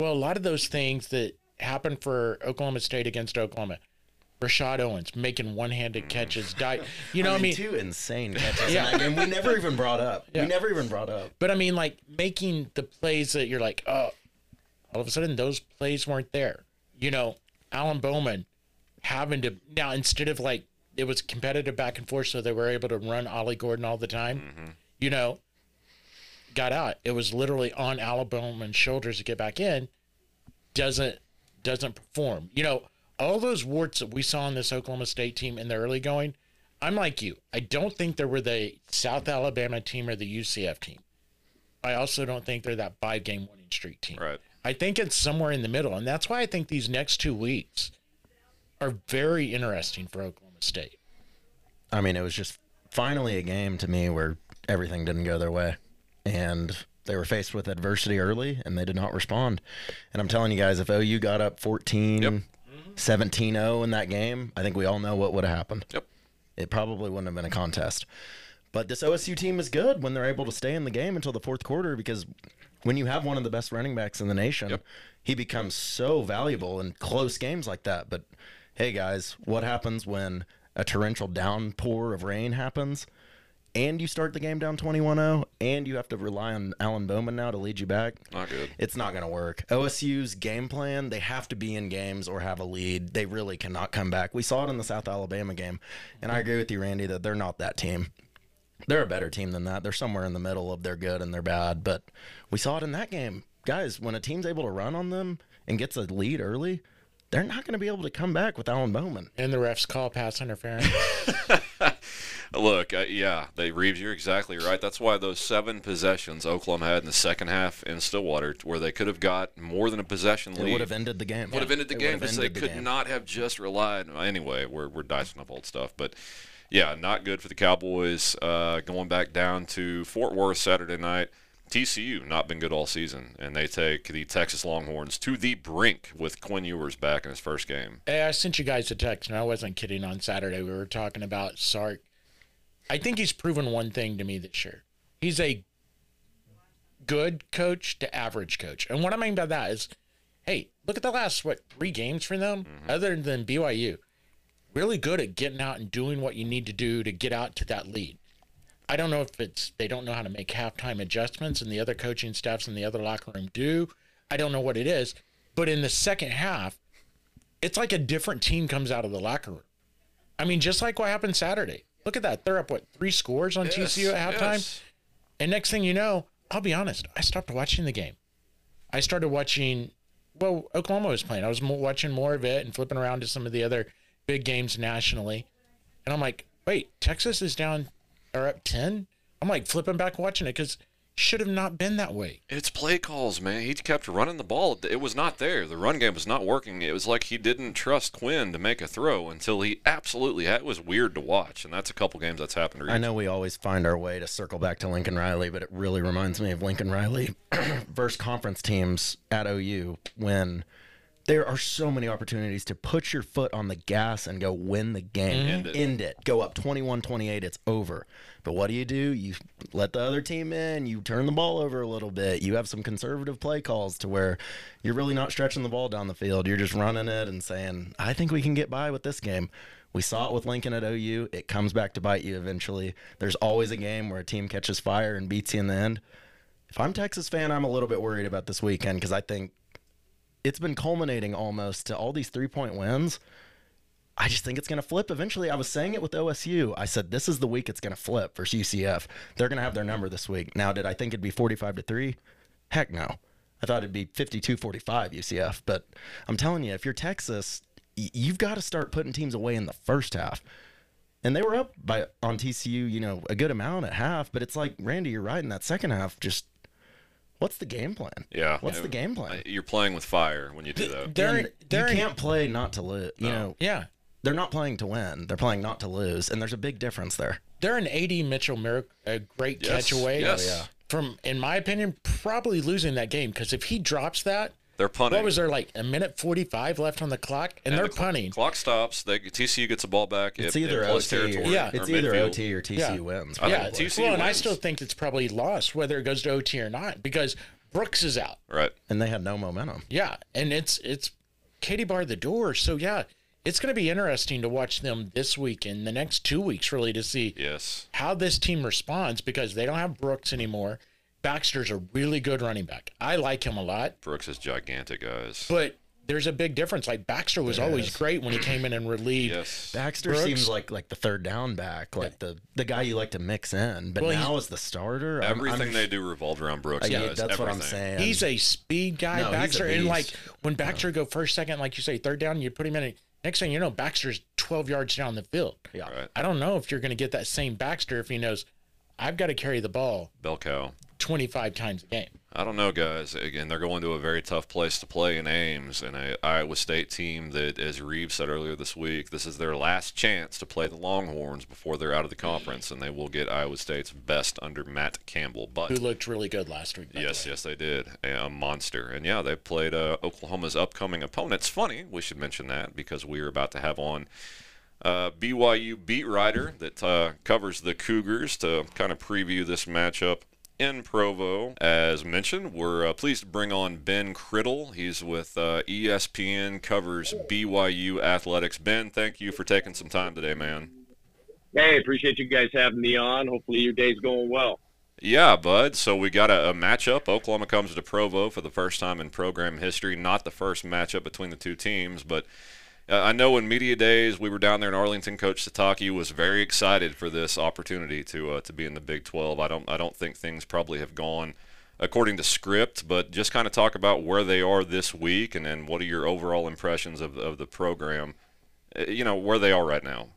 Well, a lot of those things that happened for Oklahoma State against Oklahoma, Rashod Owens making one-handed catches, die. <laughs> You know, I what I mean, mean, two insane catches Yeah. in that game. We never <laughs> even brought up. Yeah. We never even brought up. but I mean, like making the plays that you're like, oh, all of a sudden those plays weren't there. You know, Alan Bowman having to now instead of like it was competitive back and forth, so they were able to run Ollie Gordon all the time. Mm-hmm. You know, got out. It was literally on Alabama's shoulders to get back in. Doesn't doesn't perform. You know, all those warts that we saw in this Oklahoma State team in the early going. I'm like you. I don't think they were the South Alabama team or the UCF team. I also don't think they're that five game winning streak team. Right. I think it's somewhere in the middle. And that's why I think these next two weeks are very interesting for Oklahoma State. I mean, it was just finally a game to me where everything didn't go their way. And they were faced with adversity early and they did not respond. And I'm telling you guys, if OU got up 14, Yep. 17 0 in that game, I think we all know what would have happened. Yep. It probably wouldn't have been a contest. But this OSU team is good when they're able to stay in the game until the fourth quarter because when you have one of the best running backs in the nation, Yep. he becomes so valuable in close games like that. But hey, guys, what happens when a torrential downpour of rain happens and you start the game down 21 0 and you have to rely on Alan Bowman now to lead you back? Not good. It's not going to work. OSU's game plan, they have to be in games or have a lead. They really cannot come back. We saw it in the South Alabama game. And I agree with you, Randy, that they're not that team. They're a better team than that. They're somewhere in the middle of they're good and they're bad. But we saw it in that game. Guys, when a team's able to run on them and gets a lead early, they're not going to be able to come back with Alan Bowman. And the refs call pass interference. <laughs> Look, uh, yeah, they Rives, you're exactly right. That's why those seven possessions Oklahoma had in the second half in Stillwater, where they could have got more than a possession It lead, would have ended the game. would have ended the It game because they the could game. not have just relied. Anyway, we're we're dicing up old stuff, but yeah, not good for the Cowboys. Uh, going back down to Fort Worth Saturday night. TCU not been good all season, and they take the Texas Longhorns to the brink with Quinn Ewers back in his first game. Hey, I sent you guys a text, and I wasn't kidding. On Saturday, we were talking about Sark. I think he's proven one thing to me this year. He's a good coach to average coach, and what I mean by that is, hey, look at the last what three games for them, mm-hmm. other than BYU. Really good at getting out and doing what you need to do to get out to that lead. I don't know if it's they don't know how to make halftime adjustments, and the other coaching staffs in the other locker room do. I don't know what it is, but in the second half, it's like a different team comes out of the locker room. I mean, just like what happened Saturday. Look at that. They're up, what, three scores on TCU at halftime? yes. And next thing you know, I'll be honest, I stopped watching the game. I started watching, well, Oklahoma was playing. I was watching more of it and flipping around to some of the other big games nationally. And I'm like, wait, Texas is down or up 10? I'm like flipping back watching it because should have not been that way. It's play calls, man. He kept running the ball. It was not there. The run game was not working. It was like he didn't trust Quinn to make a throw until he absolutely had. It was weird to watch, and that's a couple games that's happened. Recently. I know we always find our way to circle back to Lincoln Riley, but it really reminds me of Lincoln Riley <clears throat> versus conference teams at OU when there are so many opportunities to put your foot on the gas and go win the game. End it. End it. Go up 21 28. It's over. But what do you do? You let the other team in. You turn the ball over a little bit. You have some conservative play calls to where you're really not stretching the ball down the field. You're just running it and saying, I think we can get by with this game. We saw it with Lincoln at OU. It comes back to bite you eventually. There's always a game where a team catches fire and beats you in the end. If I'm Texas fan, I'm a little bit worried about this weekend because I think it's been culminating almost to all these three point wins. I just think it's going to flip eventually. I was saying it with OSU. I said this is the week it's going to flip versus UCF. They're going to have their number this week. Now, did I think it'd be 45 to 3? Heck no. I thought it'd be 52 45 UCF. But I'm telling you, if you're Texas, you've got to start putting teams away in the first half. And they were up by on TCU, you know, a good amount at half. But it's like, Randy, you're right in that second half. Just what's the game plan? Yeah. What's the game plan? You're playing with fire when you do that. They're, they're you can't play not to lose. You know, yeah. they're not playing to win. They're playing not to lose, and there's a big difference there. They're an AD Mitchell Merrick, a great Yes, catch away. yes. Oh, yeah. From, in my opinion, probably losing that game because if he drops that, They're punting. what was there like a minute 45 left on the clock? And, they're the cl- punting. Clock stops. They TCU gets the ball back. It's it- either it plus OT, or, territory Yeah. it's or either midfield. OT or TCU Yeah. wins. I think Yeah, TCU well, and I still think it's probably lost whether it goes to OT or not because Brooks is out. Right. and they had no momentum. Yeah, and it's it's Katie barred the door. So yeah, it's going to be interesting to watch them this week and the next two weeks really to see Yes. how this team responds because they don't have Brooks anymore. Baxter's a really good running back. I like him a lot, Brooks is gigantic, guys. but there's a big difference. Like Baxter was always great when he came in and relieved. Yes. Baxter Brooks? seems like like the third down back, like the the guy you like to mix in. But Well, now as the starter, I'm- Everything I'm, they do revolved around Brooks. yeah, guys. that's what I'm saying. He's a speed guy, No, Baxter, and like when Baxter go first, second, like you say, third down, you put him in. Next thing you know, Baxter's 12 yards down the field. Yeah. Right. I don't know if you're going to get that same Baxter if he knows I've got to carry the ball Bell cow. 25 times a game. I don't know, guys. Again, they're going to a very tough place to play in Ames, and a Iowa State team that, as Rives said earlier this week, this is their last chance to play the Longhorns before they're out of the conference, and they will get Iowa State's best under Matt Campbell. But Who looked really good last week. by the Yes, yes, they did. A, monster. And yeah, they played uh, Oklahoma's upcoming opponent. It's funny, we should mention that because we are about to have on uh, BYU beat writer that uh, covers the Cougars to kind of preview this matchup in Provo. As mentioned, we're uh, pleased to bring on Ben Criddle. He's with uh, ESPN, covers BYU athletics. Ben, thank you for taking some time today, man. Hey, appreciate you guys having me on. Hopefully your day's going well. Yeah, bud. So we got a, a matchup. Oklahoma comes to Provo for the first time in program history. Not the first matchup between the two teams, but uh, I know in media days we were down there in Arlington. Coach Sitake was very excited for this opportunity to uh, to be in the Big 12. I don't I don't think things probably have gone according to script, but just kind of talk about where they are this week, and then what are your overall impressions of of the program? Uh, You know where they are right now.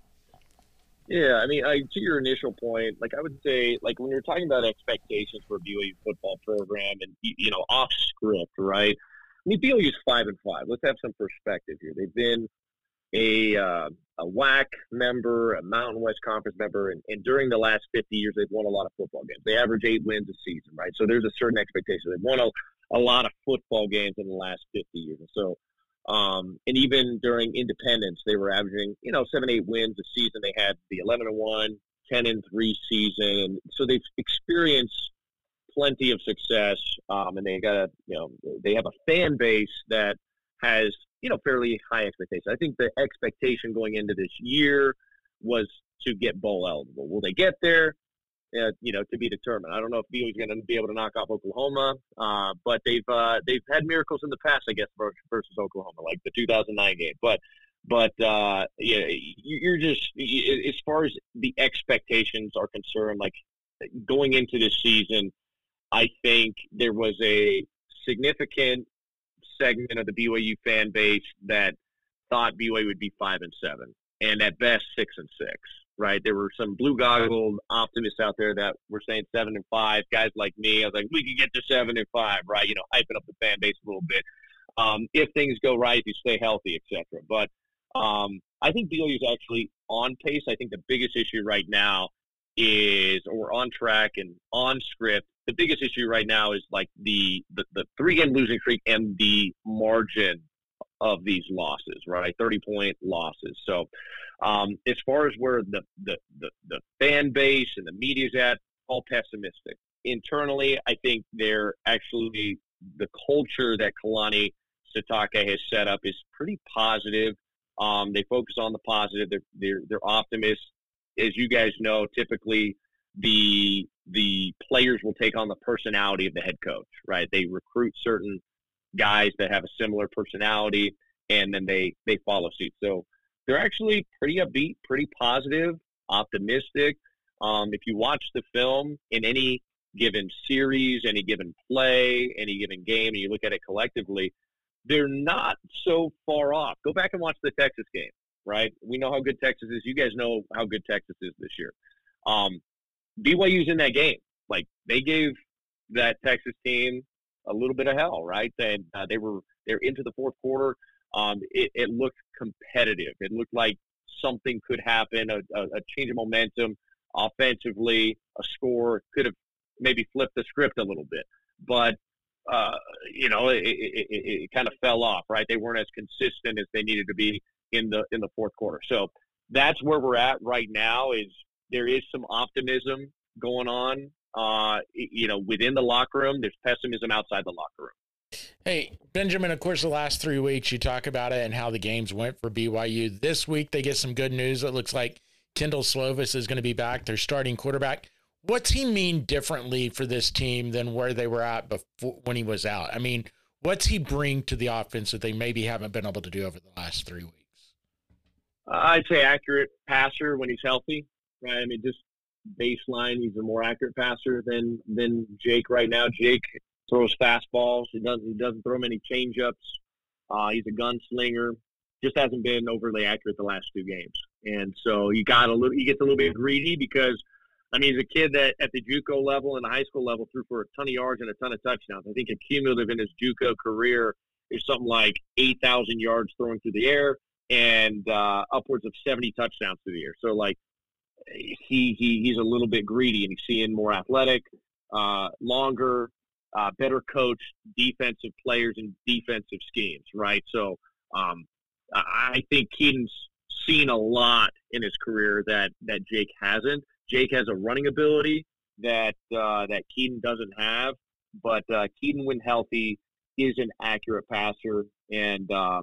Yeah, I mean, I, to your initial point, like I would say, like when you're talking about expectations for a BYU football program and you know off script, right? BYU's five and five. Let's have some perspective here. They've been a uh, a WAC member, a Mountain West Conference member, and, and during the last 50 years, they've won a lot of football games. They average eight wins a season, right? So there's a certain expectation. They've won a, a lot of football games in the last 50 years. So, um, and even during independence, they were averaging, you know, seven, eight wins a season. They had the 11 and 1, 10 and 3 season. So they've experienced plenty of success. Um, and they got a, you know, they have a fan base that has, you know, fairly high expectations. I think the expectation going into this year was to get bowl eligible. Will they get there? Uh, you know, to be determined. I don't know if BYU is going to be able to knock off Oklahoma, uh, but they've uh, they've had miracles in the past, I guess, versus Oklahoma, like the 2009 game. But but uh, yeah, you- you're just as far as the expectations are concerned, like going into this season, I think there was a significant segment of the BYU fan base that thought BYU would be five and seven, and at best six and six. Right? There were some blue goggled optimists out there that were saying seven and five. Guys like me, I was like, we could get to seven and five, right? You know, hyping up the fan base a little bit. Um, if things go right, if you stay healthy, etc. But um, I think BYU is actually on pace. I think the biggest issue right now is, or on track and on script. The biggest issue right now is like the the, the three game losing streak and the margin of these losses, right? 30 point losses. So, um, as far as where the, the, the, the fan base and the media's at, all pessimistic. Internally, I think they're actually the culture that Kalani Sitake has set up is pretty positive. Um, they focus on the positive. They're, they're, they're optimists. As you guys know, typically the the players will take on the personality of the head coach, right? They recruit certain guys that have a similar personality, and then they they follow suit. So they're actually pretty upbeat, pretty positive, optimistic. Um, if you watch the film in any given series, any given play, any given game, and you look at it collectively, they're not so far off. Go back and watch the Texas game, right? We know how good Texas is. You guys know how good Texas is this year. Um, BYU's in that game. Like they gave that Texas team a little bit of hell, right? And uh, they were they're into the fourth quarter. Um, it, it looked competitive. It looked like something could happen, a, a, a change of momentum offensively. A score could have maybe flipped the script a little bit, but uh, you know, it, it, it, it kind of fell off, right? They weren't as consistent as they needed to be in the in the fourth quarter. So that's where we're at right now. Is there is some optimism going on, uh, you know, within the locker room. There's pessimism outside the locker room. Hey, Benjamin, of course, the last three weeks you talk about it and how the games went for BYU. This week they get some good news. It looks like Kedon Slovis is going to be back, their starting quarterback. What's he mean differently for this team than where they were at before when he was out? I mean, what's he bring to the offense that they maybe haven't been able to do over the last three weeks? I'd say accurate passer when he's healthy, right? I mean, just baseline, he's a more accurate passer than than Jake right now. Jake throws fastballs. He doesn't he doesn't throw many changeups. Uh, he's a gunslinger. just hasn't been overly accurate the last two games. And so he got a little, he gets a little bit greedy because, I mean, he's a kid that at the JUCO level and the high school level threw for a ton of yards and a ton of touchdowns. I think cumulative in his JUCO career is something like 8,000 yards thrown through the air and uh, upwards of 70 touchdowns through the air. So like he, he he's a little bit greedy and he's seeing more athletic, uh, longer, uh, better coached defensive players and defensive schemes, right? So um, I think Kedon's seen a lot in his career that that Jake hasn't. Jake has a running ability that uh, that Kedon doesn't have, but uh, Kedon, when healthy, is an accurate passer, and uh,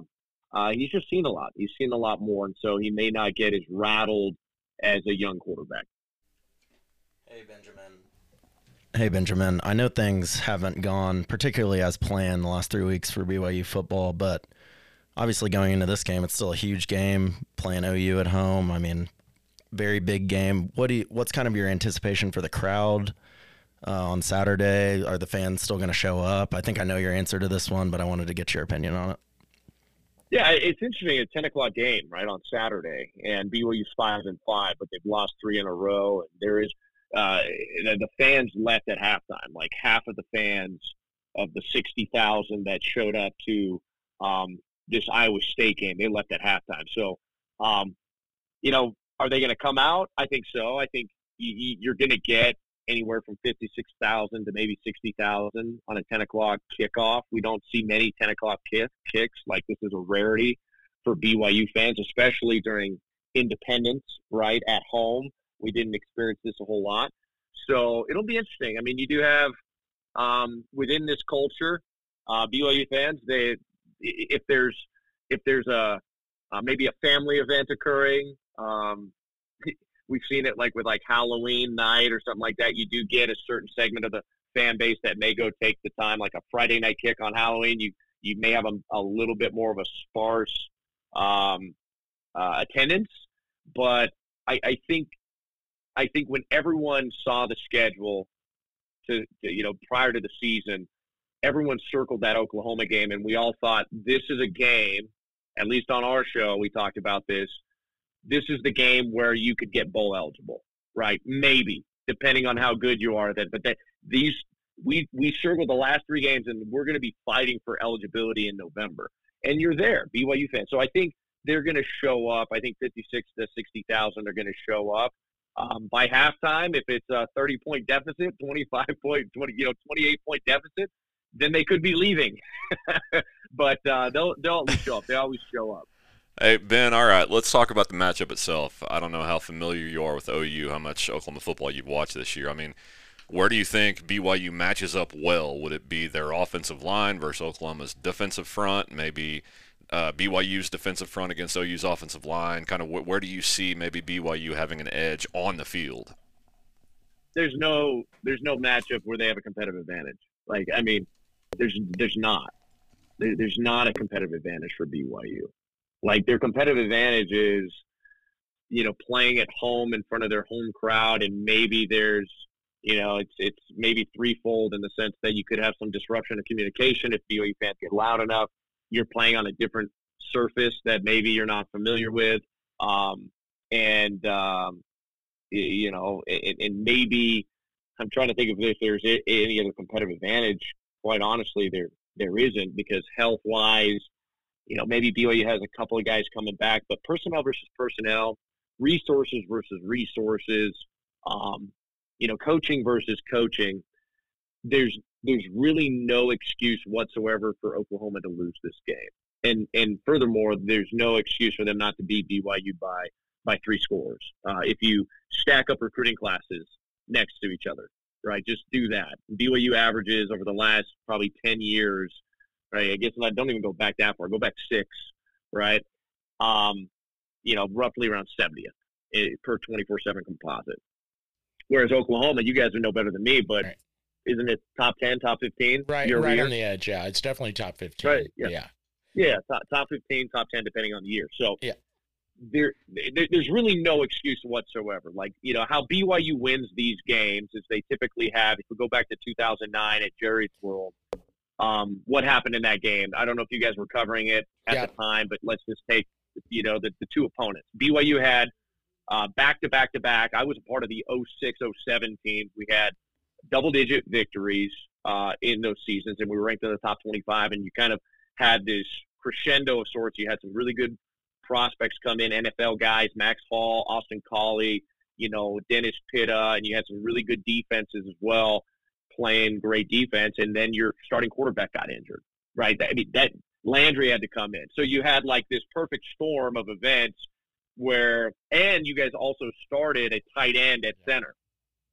uh, he's just seen a lot. He's seen a lot more, and so he may not get as rattled as a young quarterback. Hey, Benjamin. Hey, Benjamin. I know things haven't gone particularly as planned the last three weeks for BYU football, but obviously going into this game, it's still a huge game. Playing OU at home, I mean, very big game. What do you, what's kind of your anticipation for the crowd uh, on Saturday? Are the fans still going to show up? I think I know your answer to this one, but I wanted to get your opinion on it. Yeah, it's interesting. A ten o'clock game, right on Saturday, and BYU's five and five, but they've lost three in a row. And there is uh, the fans left at halftime. Like half of the fans of the 60,000 that showed up to um, this Iowa State game, they left at halftime. So, um, you know, are they going to come out? I think so. I think you, are going to get anywhere from 56,000 to maybe 60,000 on a 10 o'clock kickoff. We don't see many 10 o'clock kick, kicks. Like this is a rarity for BYU fans, especially during independence, right, at home. We didn't experience this a whole lot. So it'll be interesting. I mean, you do have um, within this culture, uh, BYU fans. They, if there's if there's a uh, maybe a family event occurring, um, we've seen it like with like Halloween night or something like that. You do get a certain segment of the fan base that may go take the time, like a Friday night kick on Halloween. You you may have a, a little bit more of a sparse um, uh, attendance, but I, I think I think when everyone saw the schedule to, to, you know prior to the season, everyone circled that Oklahoma game, and we all thought this is a game. At least on our show, we talked about this. This is the game where you could get bowl eligible, right? Maybe depending on how good you are. That, but that these we we circled the last three games, and we're going to be fighting for eligibility in November. And you're there, BYU fans. So I think they're going to show up. I think 56 to 60,000 are going to show up um, by halftime, if it's a 30 point deficit, 25 point, 20, you know, 28 point deficit, then they could be leaving. <laughs> but uh, they'll they'll always show up. They always show up. Hey Ben, all right, let's talk about the matchup itself. I don't know how familiar you are with OU, how much Oklahoma football you've watched this year. I mean, where do you think BYU matches up well? Would it be their offensive line versus Oklahoma's defensive front? Maybe uh, BYU's defensive front against OU's offensive line? Kind of wh- where do you see maybe BYU having an edge on the field? There's no there's no matchup where they have a competitive advantage. Like I mean, there's there's not there, there's not a competitive advantage for BYU. Like their competitive advantage is you know playing at home in front of their home crowd, and maybe there's you know it's it's maybe threefold in the sense that you could have some disruption of communication if BYU fans get loud enough you're playing on a different surface that maybe you're not familiar with, um, and um, you know, and, and, maybe I'm trying to think of if there's any other competitive advantage. Quite honestly, there there isn't because health wise, you know, maybe BYU has a couple of guys coming back, but personnel versus personnel, resources versus resources, um, you know, coaching versus coaching. There's there's really no excuse whatsoever for Oklahoma to lose this game. And and furthermore, there's no excuse for them not to beat BYU by by three scores. Uh, if you stack up recruiting classes next to each other, right? Just do that. BYU averages over the last probably ten years, right? I guess I don't even go back that far. Go back six, right? Um, you know, roughly around 70th eh, per 24/7 composite. Whereas Oklahoma, you guys are no better than me, but right isn't it top 10, top 15? Right, year right on the edge. Yeah, it's definitely top 15. Right. Yeah. Yeah. yeah top, top 15, top 10, depending on the year. So yeah. There, there, there's really no excuse whatsoever. Like, you know, how BYU wins these games is they typically have, if we go back to 2009 at Jerry's World, um, what happened in that game. I don't know if you guys were covering it at Yeah. the time, but let's just take you know the, the two opponents. BYU had uh, back to back to back. I was a part of the 06 07 team. We had double digit victories uh, in those seasons, and we were ranked in the top 25. And you kind of had this crescendo of sorts. You had some really good prospects come in, NFL guys, Max Hall, Austin Collie, you know, Dennis Pitta, and you had some really good defenses as well, playing great defense. And then your starting quarterback got injured, right? I mean, that Landry had to come in. So you had like this perfect storm of events where, and you guys also started a tight end at center,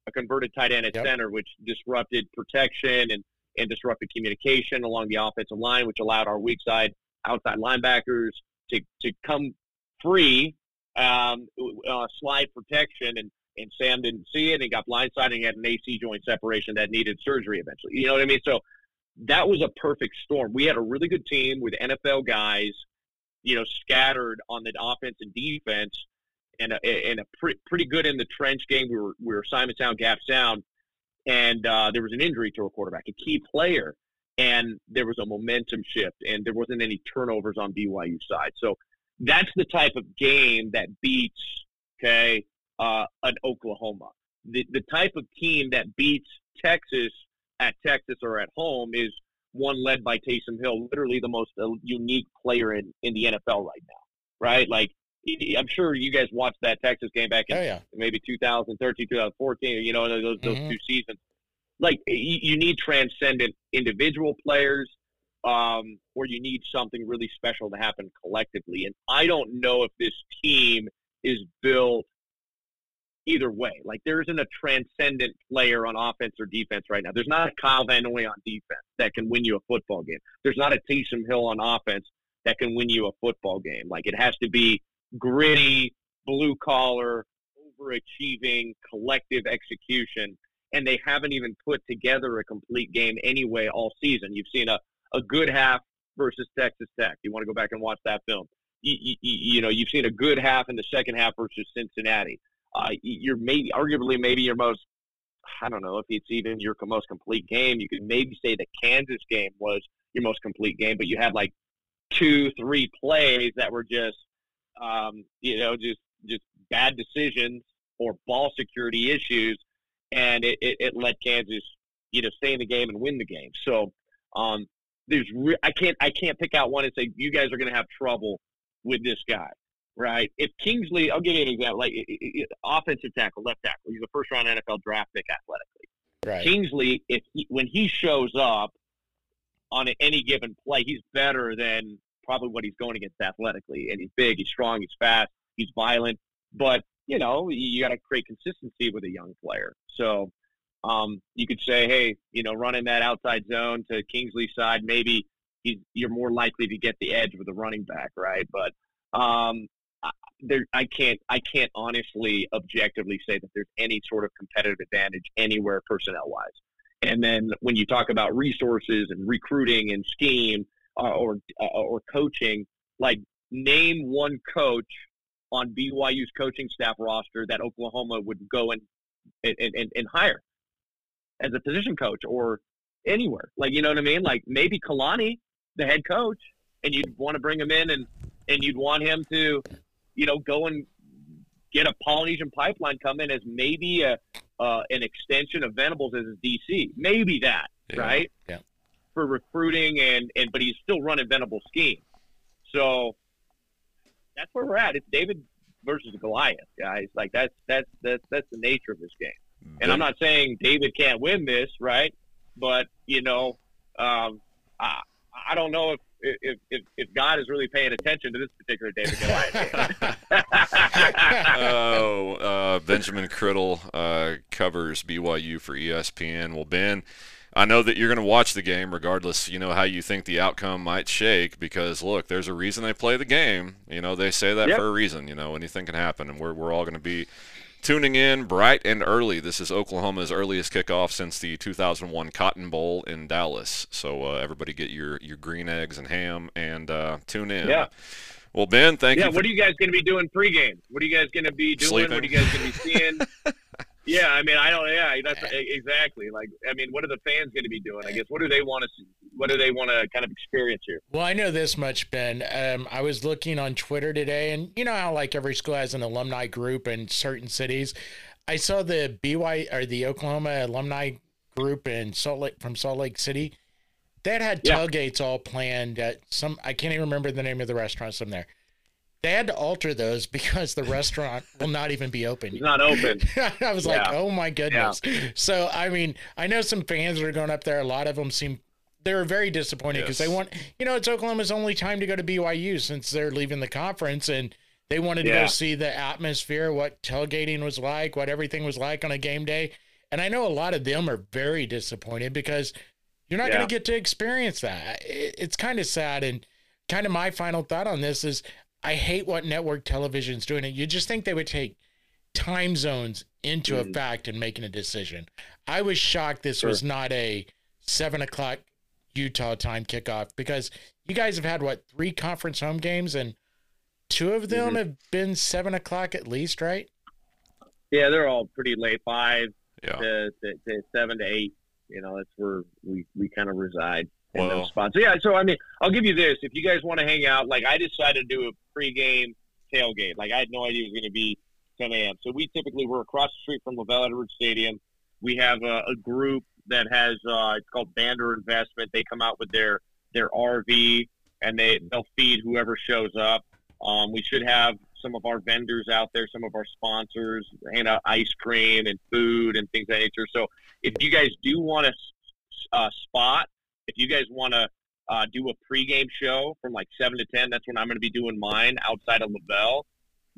a converted tight end at Yep. center, which disrupted protection and, and disrupted communication along the offensive line, which allowed our weak side outside linebackers to, to come free, um, uh, slide protection, and, and Sam didn't see it. And he got blindsided. And had an AC joint separation that needed surgery eventually. You know what I mean? So that was a perfect storm. We had a really good team with NFL guys, you know, scattered on the offense and defense, and a, and a pretty pretty good in the trench game. We were we were Simon Sound Gap Sound, and uh, there was an injury to a quarterback, a key player, and there was a momentum shift, and there wasn't any turnovers on BYU side. So that's the type of game that beats okay uh, an Oklahoma. The the type of team that beats Texas at Texas or at home is one led by Taysom Hill, literally the most unique player in, in the NFL right now, right? Like, I'm sure you guys watched that Texas game back in Oh yeah. maybe 2013, 2014, you know, those, those Mhm. two seasons. Like, you, you need transcendent individual players, um, or you need something really special to happen collectively. And I don't know if this team is built either way. Like, there isn't a transcendent player on offense or defense right now. There's not a Kyle Van Noy on defense that can win you a football game. There's not a Taysom Hill on offense that can win you a football game. Like, it has to be gritty, blue collar, overachieving, collective execution. And they haven't even put together a complete game anyway all season. You've seen a, a good half versus Texas Tech. You want to go back and watch that film. You, you, you know, you've seen a good half in the second half versus Cincinnati. Uh, you're maybe, arguably, maybe your most, I don't know if it's even your most complete game. You could maybe say the Kansas game was your most complete game, but you had like two, three plays that were just, um, you know, just just bad decisions or ball security issues, and it, it, it let Kansas, you know, stay in the game and win the game. So, um, there's re- I can't I can't pick out one and say you guys are going to have trouble with this guy, right? If Kingsley, I'll give you an example, like offensive tackle, left tackle, he's a first round NFL draft pick athletically. Right. Kingsley, if he, when he shows up on any given play, he's better than probably what he's going against athletically. And he's big, he's strong, he's fast, he's violent. But you know, you got to create consistency with a young player. So um, you could say, hey, you know, running that outside zone to Kingsley's side, maybe he's, you're more likely to get the edge with a running back, right? But um, there, I can't, I can't honestly, objectively say that there's any sort of competitive advantage anywhere personnel wise. And then when you talk about resources and recruiting and scheme uh, or uh, or coaching, like name one coach on BYU's coaching staff roster that Oklahoma would go and and, and, and hire as a position coach or anywhere. Like you know what I mean? Like maybe Kalani, the head coach, and you'd want to bring him in and and you'd want him to, you know, go and get a Polynesian pipeline come in as maybe a uh, an extension of Venables as DC. Maybe that, Yeah. right? Yeah. For recruiting and and but he's still running Venables scheme. So that's where we're at. It's David versus Goliath, guys. Like that's that's that's that's the nature of this game. And I'm not saying David can't win this, right? But you know, um, I I don't know if if, if if God is really paying attention to this particular David Goliath game. oh, uh, Benjamin Criddle uh, covers BYU for ESPN. Well, Ben, I know that you're going to watch the game regardless, you know, how you think the outcome might shake because, look, there's a reason they play the game. You know, they say that Yep. for a reason, you know, anything can happen, and we're, we're all going to be tuning in bright and early. This is Oklahoma's earliest kickoff since the 2001 Cotton Bowl in Dallas. So uh, everybody get your, your green eggs and ham and uh, tune in. Yeah. Well, Ben, thank yeah, you. for- what are you guys going to be doing pregame? What are you guys going to be doing? What are you guys going to be seeing? <laughs> Yeah, I mean, I don't. Yeah, that's exactly. Like, I mean, what are the fans going to be doing? I guess what do they want to see? What do they want to kind of experience here? Well, I know this much, Ben. Um, I was looking on Twitter today, and you know how like every school has an alumni group in certain cities. I saw the BY or the Oklahoma alumni group in Salt Lake from Salt Lake City. They had Yeah. tailgates all planned at some. I can't even remember the name of the restaurant. Some there. They had to alter those because the restaurant will not even be open. It's not open. <laughs> I was like, oh my goodness. So, I mean, I know some fans are going up there. A lot of them seem they were very disappointed because Yes. they want, you know, it's Oklahoma's only time to go to BYU since they're leaving the conference and they wanted to go see the atmosphere, what tailgating was like, what everything was like on a game day. And I know a lot of them are very disappointed because you're not Yeah. going to get to experience that. It, it's kind of sad. And kind of my final thought on this is I hate what network television's doing. It You just think they would take time zones into hmm. a fact and making a decision. I was shocked this was not a seven o'clock Utah time kickoff because you guys have had what three conference home games and two of them mm-hmm. have been seven o'clock at least, right? Yeah, they're all pretty late, five Yeah. to, to, to seven to eight. You know, that's where we, we kind of reside in Well- those spots. So, yeah, so I mean, I'll give you this: if you guys want to hang out, like I decided to do a pregame tailgate. Like I had no idea it was going to be 10 a.m. So we typically we're across the street from LaVell Edwards Stadium. We have a, a group that has uh, it's called Bander Investment. They come out with their their RV and they they'll feed whoever shows up. Um, we should have some of our vendors out there, some of our sponsors, hand out ice cream and food and things of that nature. So if you guys do want to uh, spot, if you guys want to uh, do a pregame show from like seven to ten, that's when I'm going to be doing mine outside of LaVell.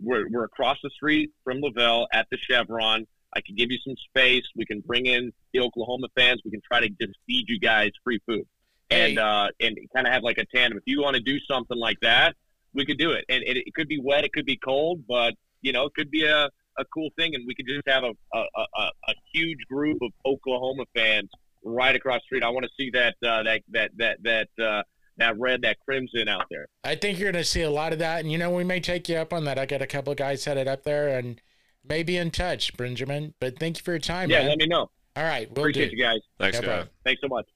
We're we're across the street from LaVell at the Chevron. I can give you some space. We can bring in the Oklahoma fans. We can try to just feed you guys free food and Hey. uh, and kind of have like a tandem. If you want to do something like that, we could do it. And it, it could be wet, it could be cold, but you know, it could be a, a cool thing. And we could just have a, a, a- a huge group of Oklahoma fans right across the street. I want to see that uh, that that that that uh, that red, that crimson out there. I think you're going to see a lot of that. And, you know, we may take you up on that. I got a couple of guys headed up there and may be in touch, Benjamin. But thank you for your time, yeah, man. let me know. All right. We'll Appreciate do. you guys. Thanks, No guy. Thanks so much.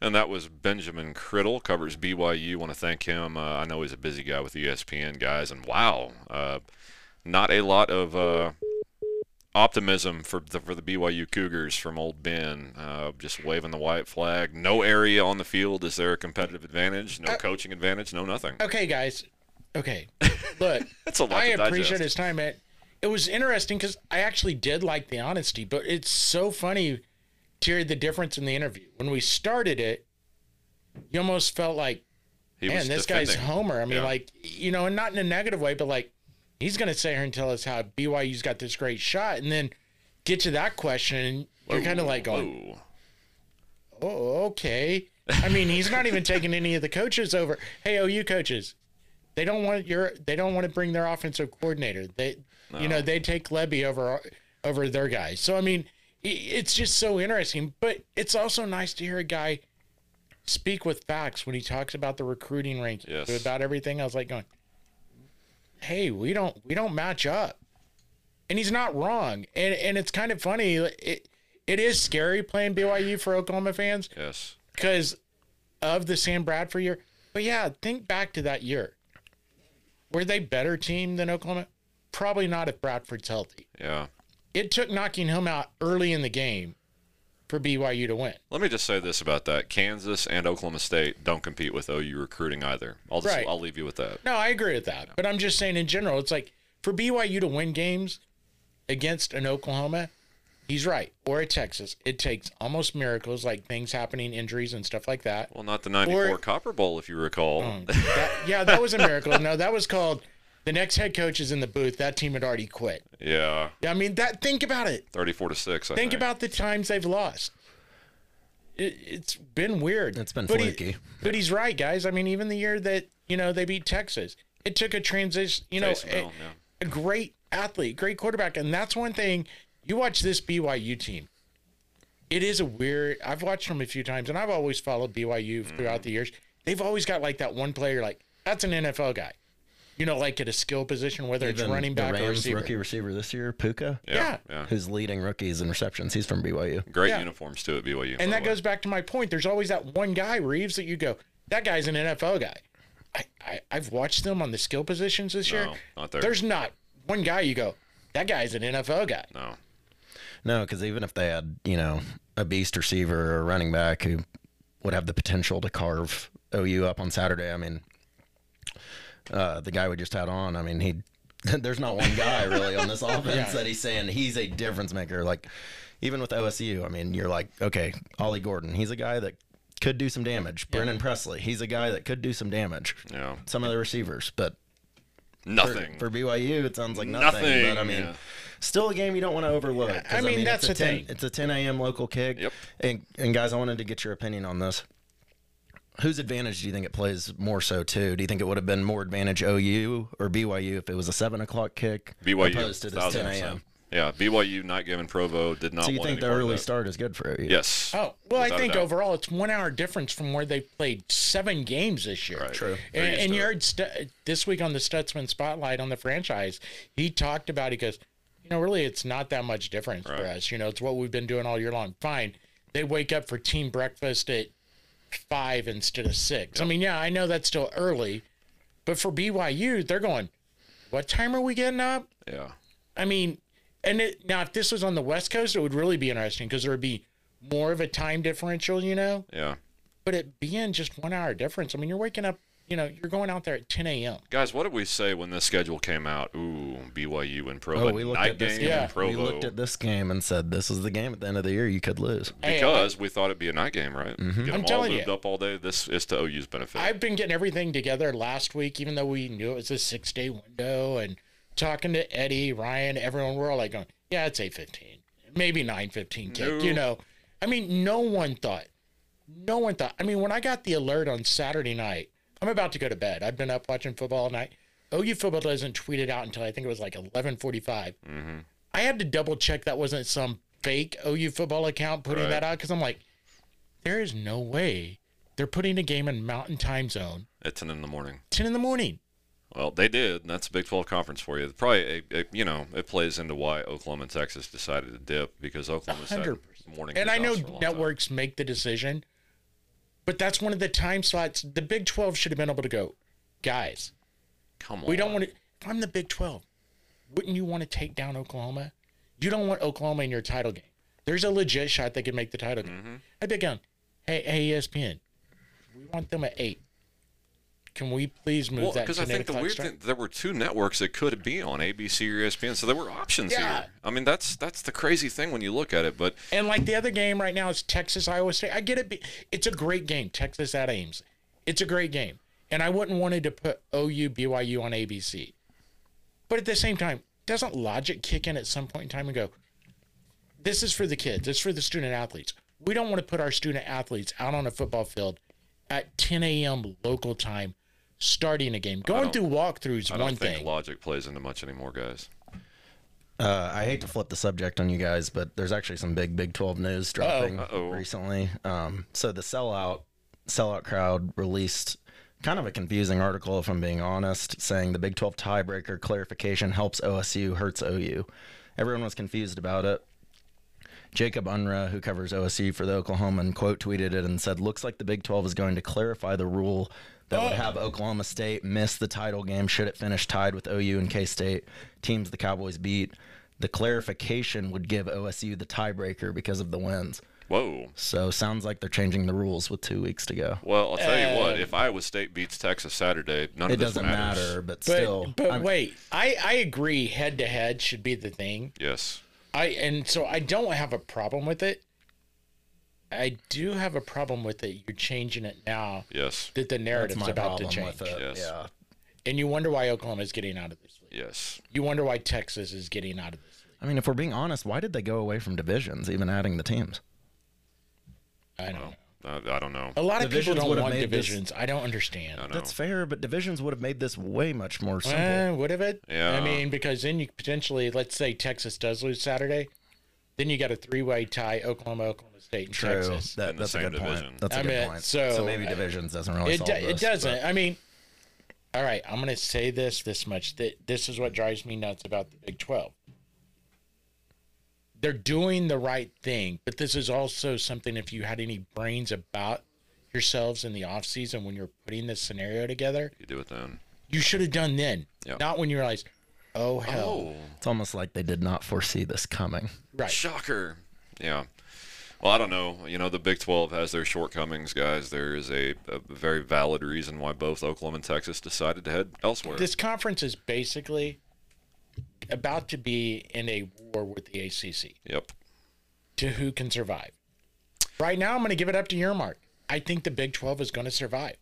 And that was Benjamin Criddle, covers BYU. Want to thank him. Uh, I know he's a busy guy with ESPN guys, and wow, uh, not a lot of uh, optimism for the for the BYU Cougars from old Ben. Uh, just waving the white flag. No area on the field is there a competitive advantage? No Uh, coaching advantage? No nothing. Okay, guys. Okay. <laughs> Look, That's a lot I appreciate his time, man. It was interesting because I actually did like the honesty, but it's so funny to hear the difference in the interview. When we started it, you almost felt like, He man, this guy's. Homer. I mean, Yeah. like, you know, and not in a negative way, but like, he's going to sit here and tell us how BYU's got this great shot, and then get to that question, and you're kind of like going, Whoa. oh, okay. I mean, he's not even taking any of the coaches over. Hey, OU coaches, they don't want your, they don't want to bring their offensive coordinator. They, you know, they take Lebby over over their guys. So I mean, it's just so interesting. But it's also nice to hear a guy speak with facts when he talks about the recruiting rankings, Yes. about everything. I was like going, hey, we don't we don't match up, and he's not wrong. And and it's kind of funny. It it is scary playing BYU for Oklahoma fans Yes. because of the Sam Bradford year. But yeah, think back to that year. Were they better team than Oklahoma? Probably not if Bradford's healthy. Yeah. It took knocking him out early in the game for BYU to win. Let me just say this about that: Kansas and Oklahoma State don't compete with OU recruiting either. I'll just Right. I'll leave you with that. No, I agree with that. But I'm just saying in general, it's like for BYU to win games against an Oklahoma, he's right, or a Texas, it takes almost miracles like things happening, injuries and stuff like that. Well, not the '94 Or- Copper Bowl, if you recall. Oh, that, yeah, that was a miracle. No, that was called the next head coach is in the booth. That team had already quit. yeah, I mean, that think about it. 34 to six. I Think think about the times they've lost. It, it's been weird. It's been but he- but he's right, guys. I mean, even the year that you know they beat Texas, it took a transition. You know, Taysom a, yeah. a great athlete, great quarterback, and that's one thing. You watch this BYU team. It is a weird. I've watched them a few times, and I've always followed BYU throughout Mm. the years. They've always got like that one player, like that's an NFL guy. You know, like at a skill position, whether it's Even running the back or Rams receiver. rookie receiver this year, Puka, Yeah, Yeah. yeah. who's leading rookies in receptions. He's from BYU. Great Yeah. uniforms too at BYU. And that goes back to my point. There's always that one guy, Rives, that you go, that guy's an NFL guy. I, I, I've watched them on the skill positions this year. Not there. There's not one guy you go, that guy's an NFL guy. no. No, because even if they had, you know, a beast receiver or a running back who would have the potential to carve OU up on Saturday, I mean, uh, the guy we just had on, I mean, he, <laughs> there's not one guy really on this <laughs> offense Yeah. that he's saying he's a difference maker. Like, even with OSU, I mean, you're like, okay, Ollie Gordon, he's a guy that could do some damage. Brennan Presley, he's a guy that could do some damage. Yeah. Some of the receivers, but Nothing. for BYU, it sounds like nothing. Nothing, But I mean, yeah. still a game you don't want to overlook. I mean, that's it's a the 10, thing. It's a 10 a.m. local kick. Yep. And, and guys, I wanted to get your opinion on this. Whose advantage do you think it plays more so too? Do you think it would have been more advantage OU or BYU if it was a seven o'clock kick BYU. opposed to this ten a.m.? Yeah, BYU night game in Provo did not So you want think the early start is good for OU? Yes. Oh, well, I think overall it's one hour difference from where they played seven games this year. Right. True. They're And, and you heard St- this week on the Stutsman Spotlight on the franchise, he talked about, he goes, you know, really, it's not that much difference for us. You know, it's what we've been doing all year long. Fine. They wake up for team breakfast at five instead of six. I mean, yeah, I know that's still early, but for BYU, they're going, what time are we getting up? Yeah. I mean, and it, now if this was on the West Coast, it would really be interesting because there would be more of a time differential, you know. Yeah. But it being just one hour difference, I mean, you're waking up, you know, you're going out there at 10 a.m. Guys, what did we say when this schedule came out? Ooh, BYU and Provo. Oh, we looked night at this game Yeah. Provo. We looked at this game and said this is the game at the end of the year you could lose. Hey, because we thought it'd be a night game, right? Mm-hmm. Get I'm them all telling moved you. up all day. This is to OU's benefit. I've been getting everything together last week, even though we knew it was a six day window, and talking to Eddie, Ryan, everyone. We're all like going, "Yeah, it's eight fifteen, maybe nine fifteen kick." No. You know, I mean, no one thought, no one thought. I mean, when I got the alert on Saturday night, I'm about to go to bed. I've been up watching football all night. OU football doesn't tweet it out until I think it was like eleven forty five. Mm-hmm. I had to double check that wasn't some fake OU football account putting Right. that out because I'm like, there is no way they're putting a game in Mountain Time Zone at 10 in the morning. 10 in the morning. Well, they did. That's a Big 12 conference for you. Probably, a, a, you know, it plays into why Oklahoma and Texas decided to dip because Oklahoma's had 100%. morning. And I know kickoffs for a long time. networks make the decision, but that's one of the time slots. The Big 12 should have been able to go, guys, Come on. we don't want to. If I'm the Big 12, wouldn't you want to take down Oklahoma? You don't want Oklahoma in your title game. There's a legit shot they could make the title game. Mm-hmm. Going, hey, hey, ESPN, we want them at eight. Can we please move Well, that because to I think the weird thing, there were two networks that could be on ABC or ESPN, so there were options Yeah. here. I mean, that's that's the crazy thing when you look at it. But And like the other game right now is Texas Iowa State. I get it. It's a great game. Texas at Ames. It's a great game. And I wouldn't wanted to put OU BYU on ABC. But at the same time, doesn't logic kick in at some point in time and go, this is for the kids. It's for the student athletes. We don't want to put our student athletes out on a football field at 10 a.m. local time starting a game. Going through walkthroughs I don't one think thing. logic plays into much anymore, guys. Uh, I hate to flip the subject on you guys, but there's actually some big Big 12 news dropping Uh-oh. recently. Um, so the sellout sellout crowd released kind of a confusing article, if I'm being honest, saying the Big 12 tiebreaker clarification helps OSU, hurts OU. Everyone was confused about it. Jacob Unruh, who covers OSU for the Oklahoman, quote tweeted it and said, "Looks like the Big 12 is going to clarify the rule that would oh. have Oklahoma State miss the title game should it finish tied with OU and K State, teams the Cowboys beat. The clarification would give OSU the tiebreaker because of the wins. Whoa. So sounds like they're changing the rules with two weeks to go. Well, I'll tell you what. If Iowa State beats Texas Saturday, none It of this doesn't matters. matter, but But, still, but I'm- wait, I, I agree head to head should be the thing. Yes. I and so I don't have a problem with it. I do have a problem with it. You're changing it now Yes. that the that's narrative's my about to problem change, with it. Yes. Yeah. and you wonder why Oklahoma is getting out of this league. Yes. You wonder why Texas is getting out of this league. I mean, if we're being honest, why did they go away from divisions, even adding the teams? I don't know. Uh, I don't know. A lot of people don't would've want made this- divisions. I don't understand. I know. That's fair, but divisions would have made this way much more simple. Uh, would have it? Yeah. I mean, because then you potentially, let's say Texas does lose Saturday, then you got a three-way tie: Oklahoma, Oklahoma State, and True. Texas. That, In the that's a same good division. point. That's a I good mean, point. so- maybe divisions doesn't really it, solve do- it doesn't. but- I mean, all right, I'm going to say this this much that this is what drives me nuts about the Big 12. They're doing the right thing, but this is also something if you had any brains about yourselves in the offseason when you're putting this scenario together, You do it then. you should have done then. Yep. Not when you realize, oh hell. Oh, It's almost like they did not foresee this coming. Right. shocker. Yeah. Well, I don't know. You know, the Big 12 has their shortcomings, guys. There is a, a very valid reason why both Oklahoma and Texas decided to head elsewhere. This conference is basically about to be in a war with the ACC yep. to who can survive. Right now, I'm going to give it up to your mark. I think the Big 12 is going to survive.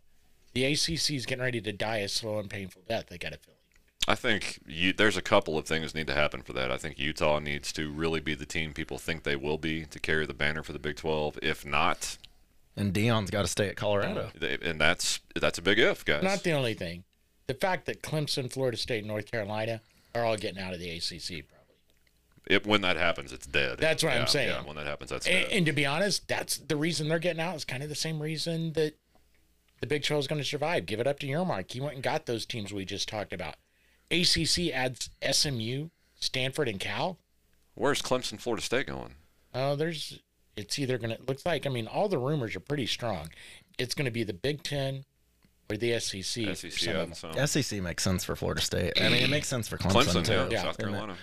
The ACC is getting ready to die a slow and painful death. They got to feel. I think you, there's a couple of things need to happen for that. I think Utah needs to really be the team people think they will be to carry the banner for the Big 12. If not, And Deion's got to stay at Colorado. they, and that's that's a big if, guys. Not the only thing. The fact that Clemson, Florida State, and North Carolina are all getting out of the ACC, probably. If- when that happens, it's dead. That's what I'm saying. Yeah, when that happens, that's And, dead. and to be honest, that's the reason they're getting out. Is kind of the same reason that the Big 12 is going to survive. Give it up to Yormark. He went and got those teams we just talked about. ACC adds SMU, Stanford, and Cal. Where's Clemson, Florida State going? Oh, there's. It's either going to. Looks like. I mean, all the rumors are pretty strong. It's going to be the Big Ten or the SEC. for SEC some of some. SEC makes sense for Florida State. I mean, it makes sense for Clemson, Clemson, too. yeah, Yeah. South Carolina.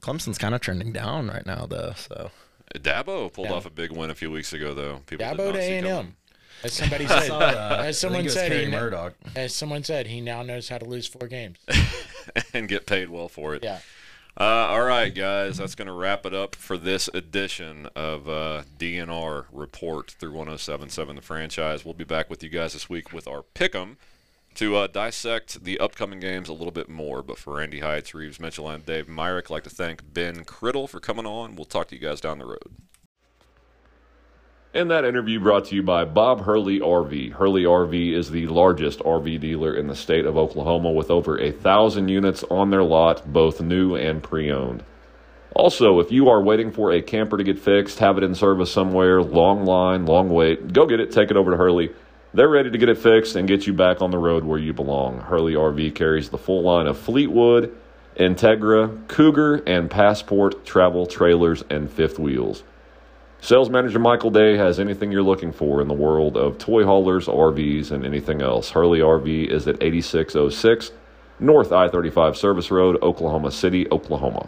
Clemson's kind of trending down right now, though. So Dabo pulled Yeah. off a big win a few weeks ago, though. People Dabo to A and. M. As somebody <laughs> said. As someone said, he, Murdoch. as someone said, he now knows how to lose four games. <laughs> and get paid well for it. Yeah. Uh, all right, guys, that's going to wrap it up for this edition of uh, D&R Report through 1077 The Franchise. We'll be back with you guys this week with our pick'em to uh, dissect the upcoming games a little bit more. But for Randy Heights, Rives Mitchell, and Dave Myrick, I'd like to thank Ben Criddle for coming on. We'll talk to you guys down the road. And that interview brought to you by Bob Hurley RV. Hurley RV is the largest RV dealer in the state of Oklahoma with over a thousand units on their lot, both new and pre owned. Also, if you are waiting for a camper to get fixed, have it in service somewhere, long line, long wait, go get it, take it over to Hurley. They're ready to get it fixed and get you back on the road where you belong. Hurley RV carries the full line of Fleetwood, Integra, Cougar, and Passport travel trailers and fifth wheels. Sales manager Michael Day has anything you're looking for in the world of toy haulers, RVs, and anything else. Hurley RV is at 8606 North I 35 Service Road, Oklahoma City, Oklahoma.